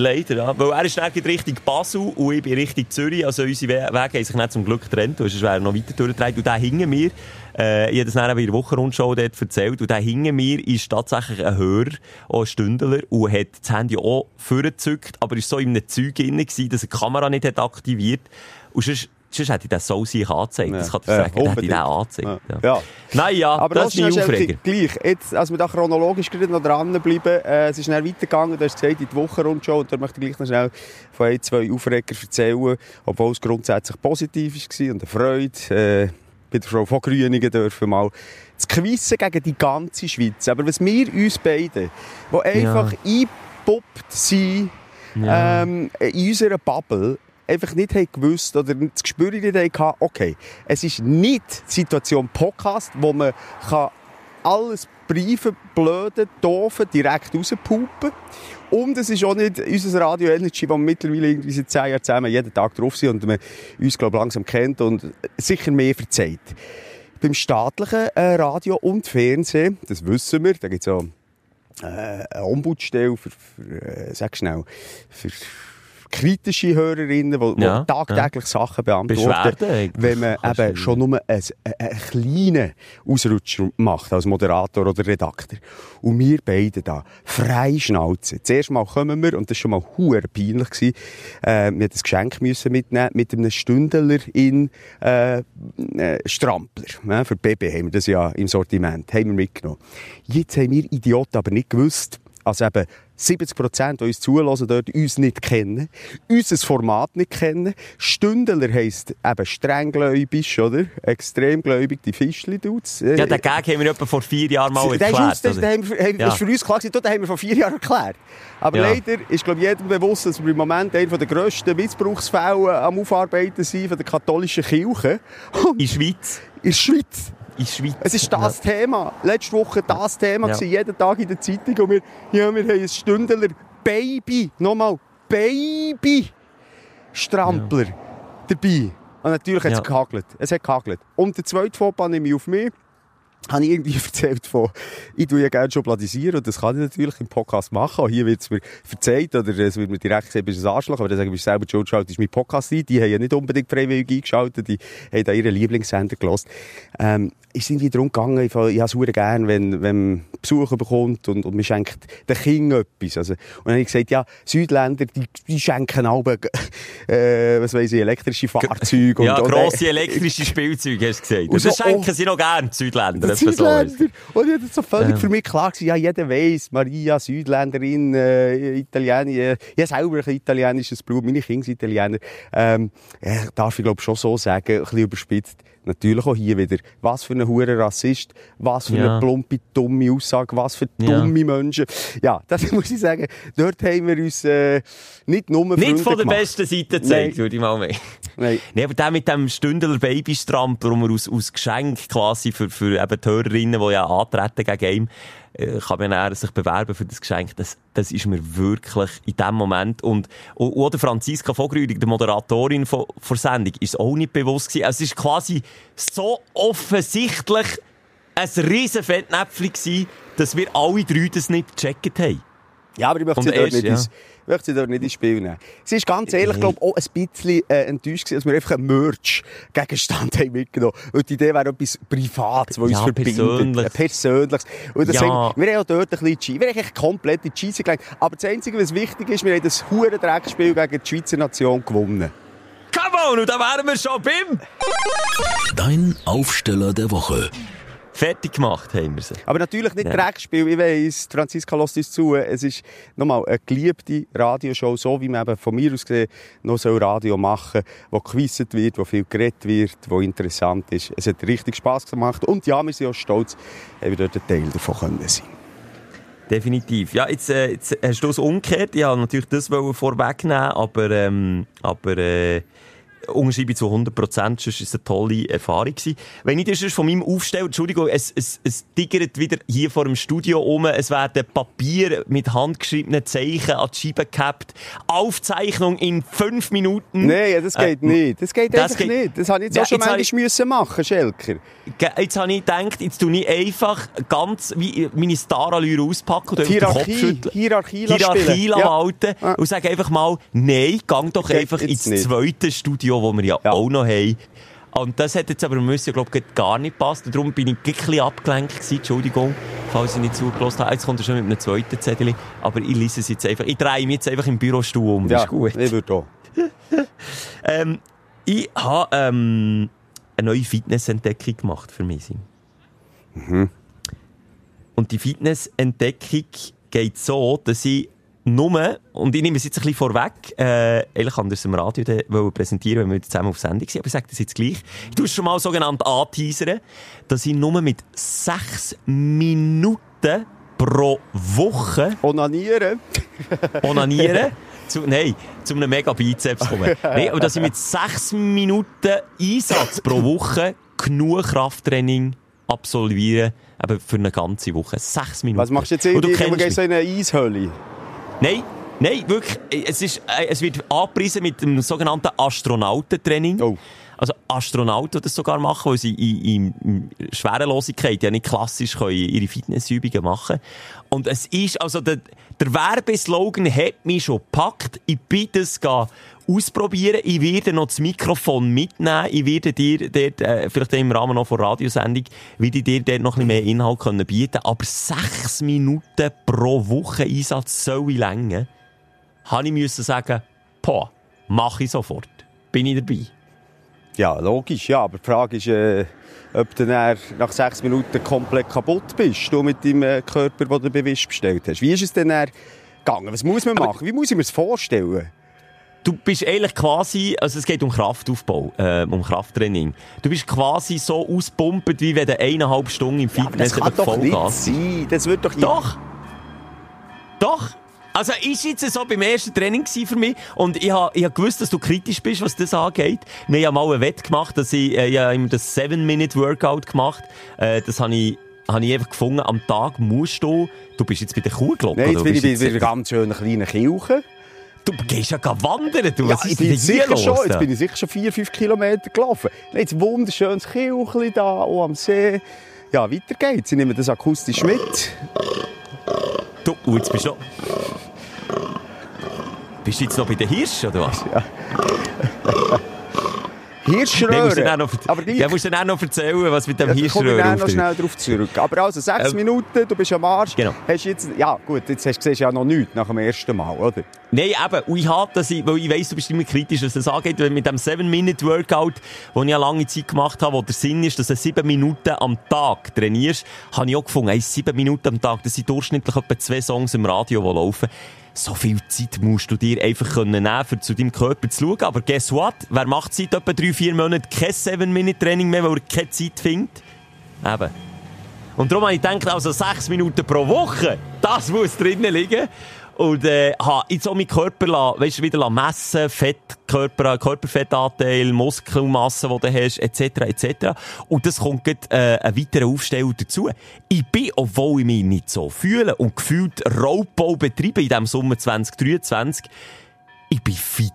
Leider, ja. Weil er ist dann Richtung Basel und ich bin Richtung Zürich. Also unsere We- Wege haben sich nicht zum Glück getrennt. Sonst wäre er noch weiter durchgetragen. Und der hinter mir, äh, ich habe das dann bei der Wochenrundschau dort erzählt, und der hinter mir ist tatsächlich ein Hörer, auch ein Stündler, und hat das Handy auch vorgezückt, aber ist so in einem Zeug drin gewesen, dass er die Kamera nicht hat aktiviert. Und sonst, sonst hätte ich das so sich angezeigt. Ja. Das kann ich Ja, sagen. Dann hätte ich den angezeigt. Ja. Ja. Ja. Nein, ja, Aber das das ist mein Aufreger. gleich, jetzt, als wir da chronologisch gerade noch dranbleiben, äh, es ist schnell weitergegangen, du hast gesagt, in die Wochenrundschau, und da möchte ich gleich noch schnell von ein, zwei Aufreger erzählen, obwohl es grundsätzlich positiv war und eine Freude. Äh, bei der Frau von Grüningen dürfen mal zu quissen gegen die ganze Schweiz. Aber was wir uns beiden, die einfach eingepuppt sind, Ja. ähm, in unserer Bubble, einfach nicht haben gewusst oder das Gespür nicht hatten, okay, es ist nicht die Situation Podcast, wo man kann alles briefen, blöden, doofen, direkt rauspupen und es ist auch nicht unser Radio Energy, wo wir mittlerweile irgendwie seit zehn Jahren zusammen jeden Tag drauf sind und man uns, glaube langsam kennt und sicher mehr verzeiht. Beim staatlichen äh, Radio und Fernsehen, das wissen wir, da gibt es auch äh, eine Ombudsstelle für, für äh, sag schnell, für kritische Hörerinnen, die, die Ja, tagtäglich Sachen beantworten. Eigentlich. Wenn man eben schon nur einen, einen kleinen Ausrutscher macht als Moderator oder Redakteur. Und wir beide da, frei Schnauze. Zuerst mal kommen wir, und das war schon mal huere peinlich, gewesen, äh, wir das Geschenk müssen mitnehmen, mit einem Stündler in äh, äh, Strampler. Ja, für Baby haben wir das ja im Sortiment, haben wir mitgenommen. Jetzt haben wir Idioten aber nicht gewusst, also eben 70 Prozent, die uns zulassen, dort uns nicht kennen, unser Format nicht kennen. Stündler heisst eben strenggläubig, oder? Extremgläubig, die Fischli-Dudes. Ja, den Gag haben wir etwa vor vier Jahren mal erklärt. ist, das, haben, Ja. ist für uns klar gewesen, das haben wir vor vier Jahren erklärt. Aber Ja. leider ist, glaube ich, jedem bewusst, dass wir im Moment einer der grössten Missbrauchsfälle am Aufarbeiten sind von der katholischen Kirche. Und In der Schweiz. in der Schweiz. In der Schweiz. Es ist das Thema. Letzte Woche das Thema. Ja. Jeden Tag in der Zeitung. Und wir, ja, wir haben ein Stündler Baby. Nochmal. Baby. Strampler. Dabei. Und natürlich hat es Ja. gehagelt. Es hat gehagelt. Und der zweite Fauxpas nehme ich auf mich. Habe ich irgendwie (laughs) erzählt von, ich tue ja gerne schubladisieren und das kann ich natürlich im Podcast machen. Auch hier wird es mir verzeiht oder es wird mir direkt gesagt, bist ein Arschloch, aber dann sage ich, bist selber schuld, schaltest mein Podcast ein. Die haben ja nicht unbedingt freiwillig eingeschaltet, die haben da ihren Lieblingssender gelost. Ähm, ist irgendwie darum gegangen, ich, ich habe es gerne, wenn, wenn man Besuch bekommt und, und man schenkt den Kindern etwas. Also, und dann habe ich gesagt, ja, Südländer, die, die schenken auch, äh, was weiss ich, elektrische Fahrzeuge. ja, und, und, grosse elektrische Spielzeuge, hast du gesagt. Und, Und das so- schenken sie noch gerne, die Südländer. Die etwa so ist es. Südländer. Und ich das so völlig Ja. für mich klar gewesen, ja, jeder weiss, Maria, Südländerin, äh, Italiener, ich habe selber ein italienisches Blut, meine Kinder sind Italiener. Ähm, ja, darf ich glaube schon so sagen, ein bisschen überspitzt. Natürlich auch hier wieder, was für ein hure Rassist, was für Ja. eine plumpe, dumme Aussage, was für Ja. dumme Menschen. Ja, (laughs) das muss ich sagen, dort haben wir uns äh, nicht nur Nicht von der gemacht. besten Seite gezeigt, Nein. würde ich mal meinen. Nein. Nee, aber der mit dem Stündler Babystrampler, wo wir aus, aus Geschenk quasi für, für eben die Hörerinnen, die ja antreten gegen äh, kann man dann sich bewerben für das Geschenk. Das, das ist mir wirklich in dem Moment. Und, und, und auch der Franziska Vogrüdig, die Moderatorin von, von der Sendung, ist auch nicht bewusst gewesen. Also es ist quasi so offensichtlich ein riesen Fettnäpfchen gewesen, dass wir alle drei das nicht gecheckt haben. Ja, aber ich möchte dort erst, nicht ja. Möchte sie dort nicht ins Spiel nehmen. Sie ist ganz ehrlich, glaube ich, auch ein bisschen äh, enttäuscht gewesen, dass wir einfach einen Merch-Gegenstand haben mitgenommen. Und die Idee wäre etwas Privates, was uns Ja, verbindet. Persönliches. Persönliches. Und deswegen, Ja. wir haben auch dort ein bisschen Cheese. Wir haben eigentlich komplett in die Cheese gelegt. Aber das Einzige, was wichtig ist, wir haben das hure Dreckspiel gegen die Schweizer Nation gewonnen. Come on, und da wären wir schon beim Dein Aufsteller der Woche. Fertig gemacht, haben wir sie. Aber natürlich nicht Ja. Dreckspiel. Ich weiss, Franziska lässt uns zu. Es ist nochmal eine geliebte Radioshow, so wie man eben von mir aus gesehen noch so Radio machen wo gewisset wird, wo viel geredet wird, wo interessant ist. Es hat richtig Spass gemacht. Und ja, wir sind auch stolz, haben wir dort ein Teil davon können sein. Definitiv. Ja, jetzt, äh, jetzt hast du es umgekehrt. Ich wollte natürlich das vorwegnehmen, aber, ähm, aber äh, unterschreibe ich zu 100 Prozent, sonst war es eine tolle Erfahrung. Gewesen. Wenn ich das von meinem Aufstell, Entschuldigung, es, es, es tigert wieder hier vor dem Studio um, es werden Papier mit handgeschriebenen Zeichen an die Scheibe gehabt, Aufzeichnung in fünf Minuten. Nein, das geht Äh, nicht. Das geht das geht- nicht. Das habe ich jetzt Ja, auch schon manchmal müssen machen, Schelker. Jetzt habe ich gedacht, jetzt tue ich einfach ganz wie meine Starallüre auspacken und einfach den Hierarchie. Hierarchie, Hierarchie Ja. walten Ja. und sage einfach mal, nein, gang doch einfach ins nicht. zweite Studio, das wir ja, Ja. auch noch haben. Und das hat jetzt aber müssen, glaube ich, gar nicht passt. Darum bin ich ein bisschen abgelenkt gewesen. Entschuldigung, falls ich nicht zugelassen habe. Jetzt kommt er schon mit einem zweiten Zettel. Aber ich lese es jetzt einfach. Ich drehe mich jetzt einfach im Bürostuhl um. Ja, ist gut. ich würde auch. (laughs) Ähm, ich habe ähm, eine neue Fitnessentdeckung gemacht für mich. Und die Fitnessentdeckung geht so, dass ich nur, und ich nehme es jetzt ein bisschen vorweg, äh, eigentlich das im Radio wollen präsentieren, wenn wir zusammen auf Sendung sind, aber ich sage das jetzt gleich. Ich tue es schon mal sogenannt anteasern, dass ich nur mit sechs Minuten pro Woche Onanieren. onanieren. Zu, nein, zu einem mega Bizeps kommen. (laughs) Nein, aber dass ich mit sechs Minuten Einsatz pro Woche genug Krafttraining absolviere, eben für eine ganze Woche. Sechs Minuten. Was machst du jetzt Und in du die, kennst du so in eine Eishöhle? Nein, nein, wirklich. Es, ist, äh, es wird angepriesen mit dem sogenannten Astronautentraining. Oh. Also Astronauten, das sogar machen, weil sie in, in Schwerelosigkeit ja nicht klassisch können ihre Fitnessübungen machen Und es ist, also der, der Werbeslogan hat mich schon gepackt. Ich bin das ausprobieren. Ich werde noch das Mikrofon mitnehmen. Ich werde dir dort, äh, vielleicht im Rahmen noch von Radiosendung, werde dir dort noch ein bisschen mehr Inhalt können bieten. Aber sechs Minuten pro Woche Einsatz soll ich länger. Habe ich müssen sagen, boah, mache ich sofort. Bin ich dabei. Ja, logisch, ja. Aber die Frage ist, äh, ob du dann nach sechs Minuten komplett kaputt bist, du mit deinem äh, Körper, den du bewusst bestellt hast. Wie ist es denn gegangen? Was muss man machen? Wie muss ich mir das vorstellen? Du bist eigentlich quasi, also es geht um Kraftaufbau, äh, um Krafttraining. Du bist quasi so auspumpt, wie wenn du eineinhalb Stunden im Fitness ja, das kann doch nicht sein. Das wird doch... Doch! Doch! Also, ist jetzt so beim ersten Training für mich. Und ich habe, ich habe gewusst, dass du kritisch bist, was das angeht. Wir haben mal ein Wett gemacht, dass ich, äh, ich habe das 7-Minute-Workout gemacht. Äh, das habe ich, habe ich einfach gefunden, am Tag musst du, du bist jetzt bei der Kuhglocke. Nein, jetzt bin ich bei einer ganz schönen kleinen Kirche. Du gehst ja wandern, du. Ja, Was ist hier los? Schon, jetzt bin ich sicher schon 4-5 Kilometer gelaufen. Jetzt ein wunderschönes Kirchli da, auch am See. Ja, weiter geht's. Ich nehme das akustisch mit. Du, jetzt bist du... Bist du jetzt noch bei den Hirschen, oder was? Ja. Hirschröhre. Aber die, ja, musst du dann auch noch erzählen, was mit dem ja, Hirschröhre Ich noch schnell darauf zurück. Aber also, sechs ähm, Minuten, du bist am Arsch. Genau. Hast jetzt, ja gut, jetzt hast du ja noch nichts nach dem ersten Mal, oder? Nein, eben. Und ich habe das, weil ich weiss, du bist immer kritisch, was das angeht. Weil mit dem 7-Minute-Workout, den ich eine lange Zeit gemacht habe, wo der Sinn ist, dass du 7 Minuten am Tag trainierst, habe ich auch gefunden, hey, 7 Minuten am Tag, das sind durchschnittlich etwa zwei Songs im Radio, die laufen so viel Zeit musst du dir einfach nehmen können, zu deinem Körper zu schauen. Aber guess what? Wer macht seit etwa drei, vier Monaten kein 7-Minute-Training mehr, weil er keine Zeit findet? Eben. Und darum habe ich gedacht, also sechs Minuten pro Woche, das muss drinnen liegen. Und äh, habe jetzt auch meinen Körper lassen, weißt, wieder messen, Fett, Körper, Körperfettanteil, Muskelmasse, die du hast, etc., etc. Und das kommt gleich, äh, ein weiterer Aufsteller dazu. Ich bin, obwohl ich mich nicht so fühle und gefühlt Raubbau betreibe in diesem Sommer 2023, ich bin fit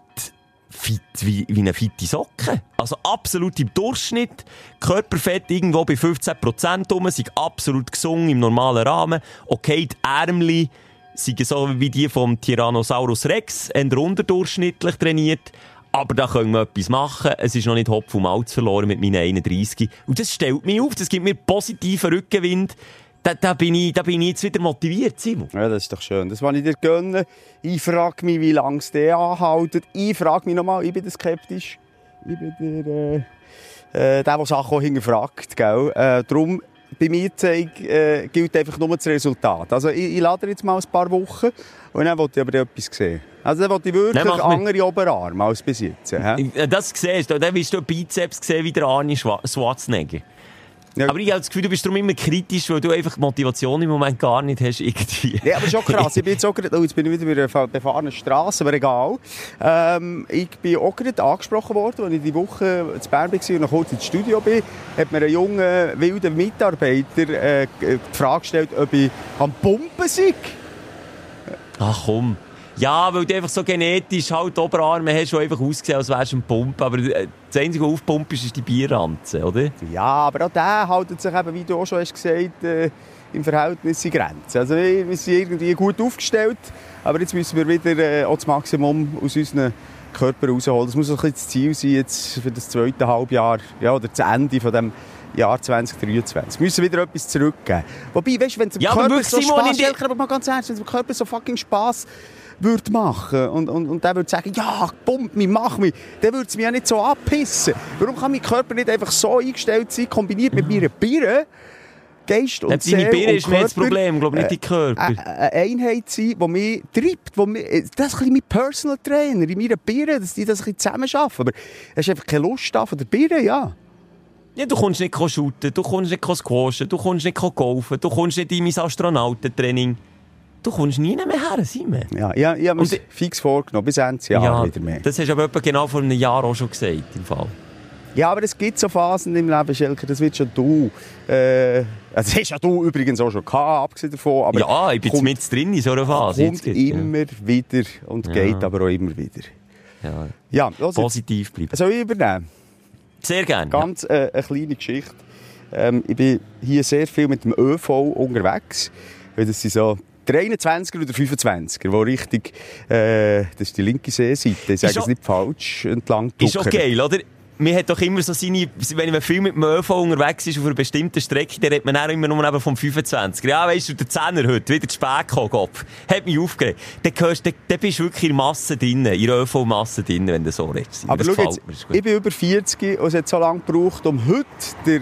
fit wie, wie eine fitte Socke. Also absolut im Durchschnitt. Körperfett irgendwo bei 15% rum, sind absolut gesungen im normalen Rahmen. Okay, die Ärmchen sind so wie die vom Tyrannosaurus Rex, unterdurchschnittlich trainiert. Aber da können wir etwas machen. Es ist noch nicht Hopf und Malz verloren mit meinen 31. Und das stellt mich auf, das gibt mir positiven Rückenwind. Da, da, bin ich, da bin ich jetzt wieder motiviert, Simon. Ja, das ist doch schön. Das wollte ich dir gönnen. Ich frage mich, wie lange es der anhält. Ich frage mich nochmal, ich bin skeptisch. Ich bin der, äh, äh, der, der Sachen hinterfragt. Gell? Äh, darum bei mir zeig, äh, gilt einfach nur das Resultat. Also ich, ich lade jetzt mal ein paar Wochen und dann wollte ich aber etwas sehen. Also dann wollte ich wirklich andere Oberarme als bis jetzt. He? Das siehst du, dann willst du Bizeps sehen wie der Arnie Schwarzenegger. Ja. Aber ich habe das Gefühl, du bist darum immer kritisch, weil du einfach Motivation im Moment gar nicht hast. Irgendwie. Ja, aber schon krass. Ich bin jetzt, auch grad, oh, jetzt bin ich wieder bei einer befahrenen Straße, aber egal. Ähm, ich bin auch gerade angesprochen worden, als ich die Woche zu Bern war und noch kurz ins Studio bin, hat mir ein junger, wilder Mitarbeiter äh, die Frage gestellt, ob ich am Pumpen sei. Ach komm. Ja, weil du einfach so genetisch halt Oberarme hast, schon einfach ausgesehen, als wärst du ein Pump. Aber äh, das Einzige, was aufpumpt, ist die Bierranze, oder? Ja, aber auch der hält sich eben, wie du auch schon hast gesagt, äh, im Verhältnis in Grenzen. Also wir sind irgendwie gut aufgestellt, aber jetzt müssen wir wieder äh, auch das Maximum aus unseren Körper rausholen. Das muss ein bisschen das Ziel sein jetzt für das zweite Halbjahr, ja, oder das Ende von dem Jahr 2023. Wir müssen wieder etwas zurückgeben. Wobei, weißt du, wenn es dem ja, Körper so Spaß... Aber mal ganz ehrlich, wenn es dem Körper so fucking Spaß würde machen und, und, und der würde sagen, ja, pump mich, mach mich, dann würde es mich ja nicht so abpissen. Warum kann mein Körper nicht einfach so eingestellt sein, kombiniert mit meiner Birne, Geist und Seele Deine Birne ist mehr das Problem, glaube nicht dein Körper. Äh, eine Einheit sein, die mich treibt. Die mich, das ist ein mein Personal Trainer in meiner Birne, dass die das ein bisschen zusammen schaffen. Aber hast einfach keine Lust von der Birne, ja. Ja, du kommst nicht shooten, du kommst nicht squashen, du kommst nicht golfen, du kommst nicht in mein Astronautentraining. Du kommst nie mehr her, Simon. Ja, ich, ich habe mir fix vorgenommen, bis Ende Jahr ja, wieder mehr. Das hast du aber etwa genau vor einem Jahr auch schon gesagt, im Fall. Ja, aber es gibt so Phasen im Leben, Schelker, das wird schon du. Äh, das hast ja du übrigens auch schon gehabt, abgesehen davon. Aber ja, ich bin kommt, mit drin in so einer Phase. Kommt jetzt, immer ja. wieder und ja. geht aber auch immer wieder. Ja, ja positiv bleiben. Soll ich übernehmen? Sehr gerne. Ganz äh, eine kleine Geschichte. Ähm, ich bin hier sehr viel mit dem ÖV unterwegs. Weil das sind so der 21er oder 25er, wo richtig, äh, das ist die linke Seeseite, ich sage Ist es auch- nicht falsch, entlang Ist tuckern. geil, oder? Man hat doch immer so seine, wenn man viel mit dem ÖV unterwegs ist auf einer bestimmten Strecke, dann redet man auch immer nur eben vom 25. Ja, weißt du, der 10er heute, wieder zu spät gekommen. Hat mich aufgeregt. Dann, gehörst, dann, dann bist du wirklich in der Masse drin, in der ÖV-Masse drin, wenn du so redest. Aber das schau jetzt, mir, ich bin über 40 und es hat so lange gebraucht, um heute der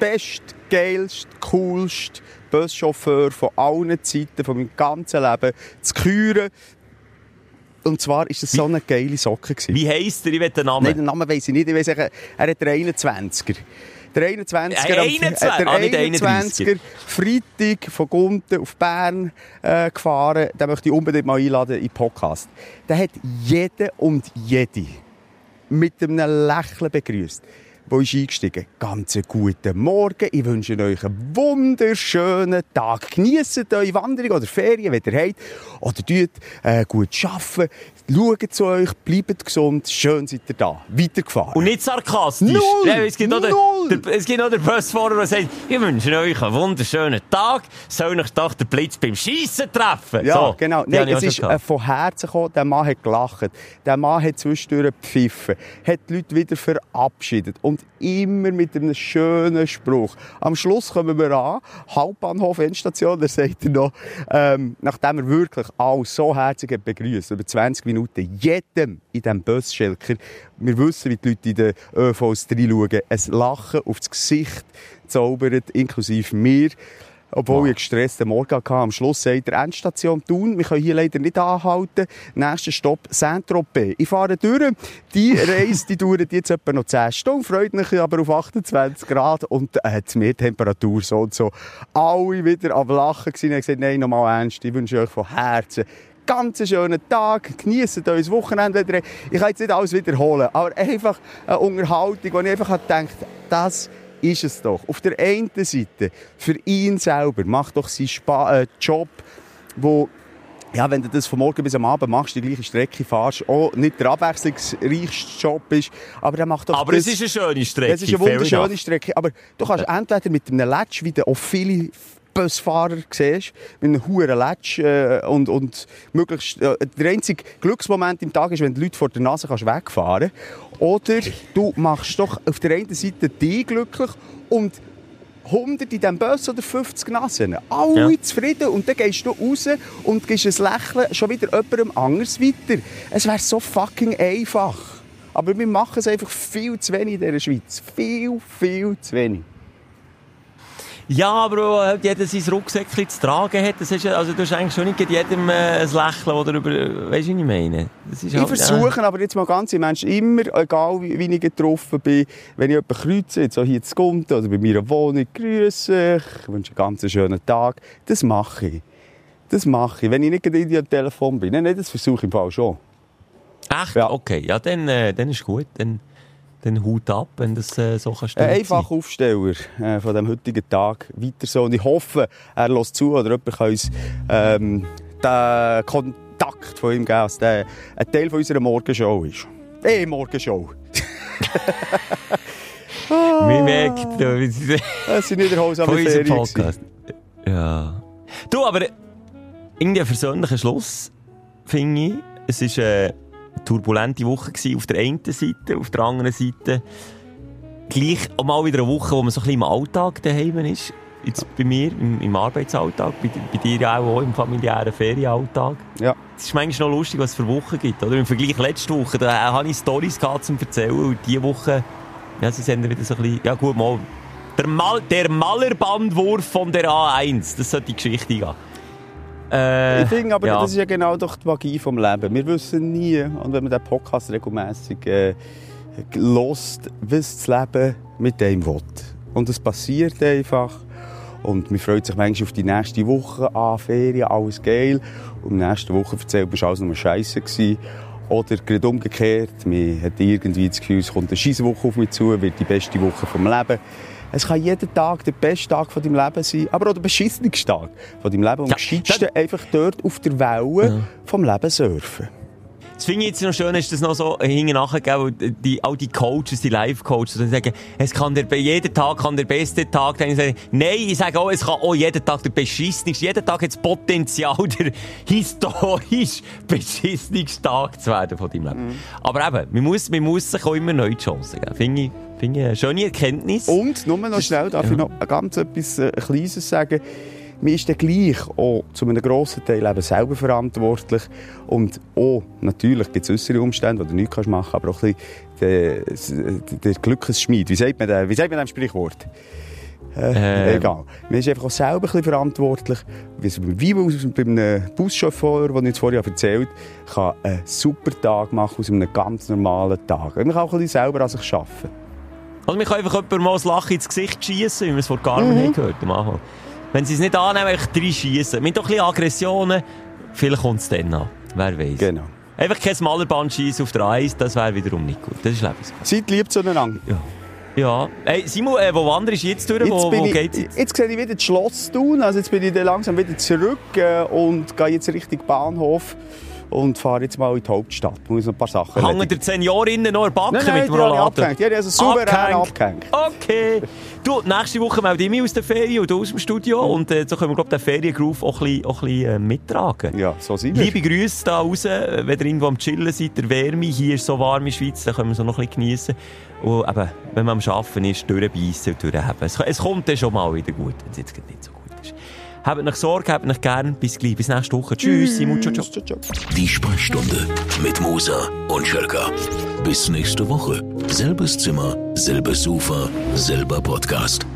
beste, geilste, coolste Buschauffeur von allen Zeiten, von meinem ganzen Leben zu küren. Und zwar ist es so eine geile Socke. Gewesen. Wie heisst der? Ich will den Namen. Nein, den Namen weiss ich nicht. Ich weiss, er er hat den 21er. Der 21er, Äh, am- 21? äh, der Ah, nicht 21er Freitag von Gunten auf Bern äh, gefahren. Den möchte ich unbedingt mal einladen in den Podcast. Der hat jeden und jede mit einem Lächeln begrüßt. Wo ist eingestiegen? Ganz guten Morgen. Ich wünsche euch einen wunderschönen Tag. Genießt eure Wanderung oder Ferien, wenn ihr habt. Oder tut äh, gut arbeiten. Schaut zu euch, bleibt gesund. Schön seid ihr da. Weitergefahren. Und nicht sarkastisch. Null! Ja, es, gibt auch den, der, es gibt den Busfahrer, der sagt, ich wünsche euch einen wunderschönen Tag, soll euch doch der Blitz beim Schiessen treffen. Ja, so, genau. Nein, es ist äh, von Herzen gekommen. Der Mann hat gelacht. Der Mann hat zwischendurch gepfiffen. Hat die Leute wieder verabschiedet. Und immer mit einem schönen Spruch. Am Schluss kommen wir an. Hauptbahnhof, Endstation. Da sagt er noch, ähm, nachdem er wirklich alle so herzlich begrüßt, über 20 Minuten, jedem in diesem Busschelker, wir wissen, wie die Leute in den ÖVs reinschauen, ein Lachen aufs Gesicht zaubert, inklusive mir. Obwohl ich einen gestressten Morgen hatte. Am Schluss sagt der Endstation Thun, wir können hier leider nicht anhalten. Nächster Stopp Saint-Tropez. Ich fahre durch. Die (laughs) Reise die dauert jetzt etwa noch 10 Stunden. Freut mich aber auf 28 Grad und äh, die Meertemperatur so und so. Alle wieder am Lachen gewesen. Ich gesagt, nein, nochmal ernst. Ich wünsche euch von Herzen ganz schönen Tag, genießt euer Wochenende. Ich kann jetzt nicht alles wiederholen, aber einfach eine Unterhaltung, wo ich einfach gedacht habe, das ist es doch. Auf der einen Seite, für ihn selber, macht doch seinen Spa äh, Job, wo ja, wenn du das von morgen bis am Abend machst, die gleiche Strecke fahrst, auch nicht der abwechslungsreichste Job ist, aber er macht doch Aber das, es ist eine schöne Strecke. es ist eine wunderschöne. Strecke, aber du kannst entweder mit einem Latsch, wie du auch viele Busfahrer siehst, mit einem hohen Latsch äh, und, und möglichst, äh, der einzige Glücksmoment im Tag ist, wenn die Leute vor der Nase kannst wegfahren Oder du machst doch auf der einen Seite dich glücklich und 100 in diesem Bus oder 50 Nasen. Alle Ja. zufrieden. Und dann gehst du raus und gibst ein Lächeln schon wieder jemandem anders weiter. Es wäre so fucking einfach. Aber wir machen es einfach viel zu wenig in dieser Schweiz. Viel, viel zu wenig. Ja, aber auch halt jeder sein Rucksäckchen zu tragen hat, das ist, ja- also du hast eigentlich schon nicht jedem äh, ein Lächeln oder über, weißt du, was ich meine? Das ist Ich halt, versuche aber jetzt mal ganz im Mensch immer, egal wie, wie ich getroffen bin, wenn ich jemanden kreuze, jetzt auch hier zu Gunten oder bei meiner Wohnung, grüße ich, wünsche einen ganz schönen Tag. Das mache ich. Das mache ich. Wenn ich nicht gerade am Telefon bin. Nein, nein, das versuche ich im Fall schon. Ja. Echt? Ja. Okay, ja, dann, äh, dann ist gut. Dann, dann Hut ab, wenn das äh, so kannst. Ein einfacher Aufsteller äh, von dem heutigen Tag. Weiter so. Und ich hoffe, er lässt zu oder jemand kann uns ähm, den Kontakt von ihm geben, dass der ein Teil von unserer Morgenshow ist. Eh, Morgenshow. (laughs) Wir merken, Das sind nicht der unserem Ferien. Podcast. Ja. Du, aber irgendwie ein versöhnlicher Schluss, finde ich. Es war eine turbulente Woche gewesen, auf der einen Seite, auf der anderen Seite gleich auch mal wieder eine Woche, wo man so ein bisschen im Alltag daheim ist. Jetzt bei mir, im, im Arbeitsalltag, bei, bei dir ja auch, auch im familiären Ferienalltag. Ja. Es ist manchmal noch lustig, was es für Wochen gibt. Oder? Im Vergleich letzte Woche, da habe ich Storys zum Erzählen. Und diese Woche, ja, sie sind wieder so ein bisschen, ja gut, mal. Der, Mal, der Malerbandwurf von der A1, das sollte die Geschichte gehen. Äh, Ich finde aber, ja. das ist ja genau doch die Magie vom Leben. Wir wissen nie, und wenn man den Podcast regelmässig äh, lost, was das Leben mit einem will. Und es passiert einfach. Und man freut sich manchmal auf die nächste Woche, an Ferien, alles geil. Und nächste Woche erzählt man, alles nur Scheiße. gewesen. Oder gerade umgekehrt, man hat irgendwie das Gefühl, es kommt eine scheisse Woche auf mich zu, wird die beste Woche vom Leben. Es kann jeden Tag der beste Tag von deinem Leben sein, aber auch der beschissenste Tag von deinem Leben. Und Ja, am gescheitsten einfach dort auf der Welle vom Leben surfen. Das finde ich jetzt noch schön, ist das noch so hinten nachgegeben, die, all die Coaches, die Live-Coaches, die sagen, es kann der, jeden Tag kann der beste Tag sein. Ich sage, nein, ich sage auch, es kann auch jeden Tag der beschissenste, jeden Tag hat das Potenzial, der (laughs) historisch beschissenste Tag zu werden von deinem Leben. Mhm. Aber eben, man muss, man muss sich auch immer neue Chancen geben. Finde ich, finde ich eine schöne Erkenntnis. Und, nur noch schnell, darf ja. ich noch ganz etwas äh, Kleines sagen? man ist dann gleich auch zu einem grossen Teil eben selber verantwortlich. Und auch, natürlich gibt es äußere Umstände, die du nichts machen kannst, aber auch ein bisschen der, der Glückesschmied. Wie sagt man das, wie sagt man das Sprichwort? Äh, ähm. Egal. Man ist einfach auch selber ein bisschen verantwortlich. Wie bei einem Buschauffeur, den ich jetzt vorher erzählt habe, kann einen super Tag machen aus einem ganz normalen Tag. man kann auch ein bisschen selber an sich arbeiten. Also man kann einfach jemandem mal das Lachen ins Gesicht schießen, wie wir es vor Carmen mhm. gehört haben. Wenn sie es nicht annehmen, einfach reinschießen. Mit doch ein bisschen Aggressionen, vielleicht kommt es dann an. Wer weiß. Genau. Einfach kein Malerband schießen auf der Eis, das wäre wiederum nicht gut. Das ist lebensgut. Seid lieb zueinander. Ja. Ja. Hey, Simon, äh, wo wanderst du jetzt durch? Jetzt wo, wo ich, geht's jetzt? Jetzt sehe ich wieder das Schloss tun. Also jetzt bin ich dann langsam wieder zurück äh, und gehe jetzt Richtung Bahnhof und fahre jetzt mal in die Hauptstadt. Muss noch ein paar Sachen Hängen der Seniorinnen noch Backen nein, nein, mit dem Rollator? Ja, die haben souverän abgehängt. Okay. Du, nächste Woche melde ich mich aus der Ferien und aus dem Studio und äh, so können wir, glaube den Feriengroove auch ein bisschen, auch ein bisschen äh, mittragen. Ja, so sind wir. Liebe Grüße da raus, wenn ihr irgendwo am Chillen seid, der Wärme, hier ist so warm in der Schweiz, dann können wir so noch ein bisschen geniessen. Und eben, wenn man am Arbeiten ist, durchbeissen und durchheben. Es, es kommt dann schon mal wieder gut, wenn es jetzt nicht so gut. Habt euch Sorge, habt euch gern. Bis gleich, bis nächste Woche. Tschüss, Simon, ciao, ciao. Die Sprechstunde mit Musa und Schelka. Bis nächste Woche. Selbes Zimmer, selbes Sofa, selber Podcast.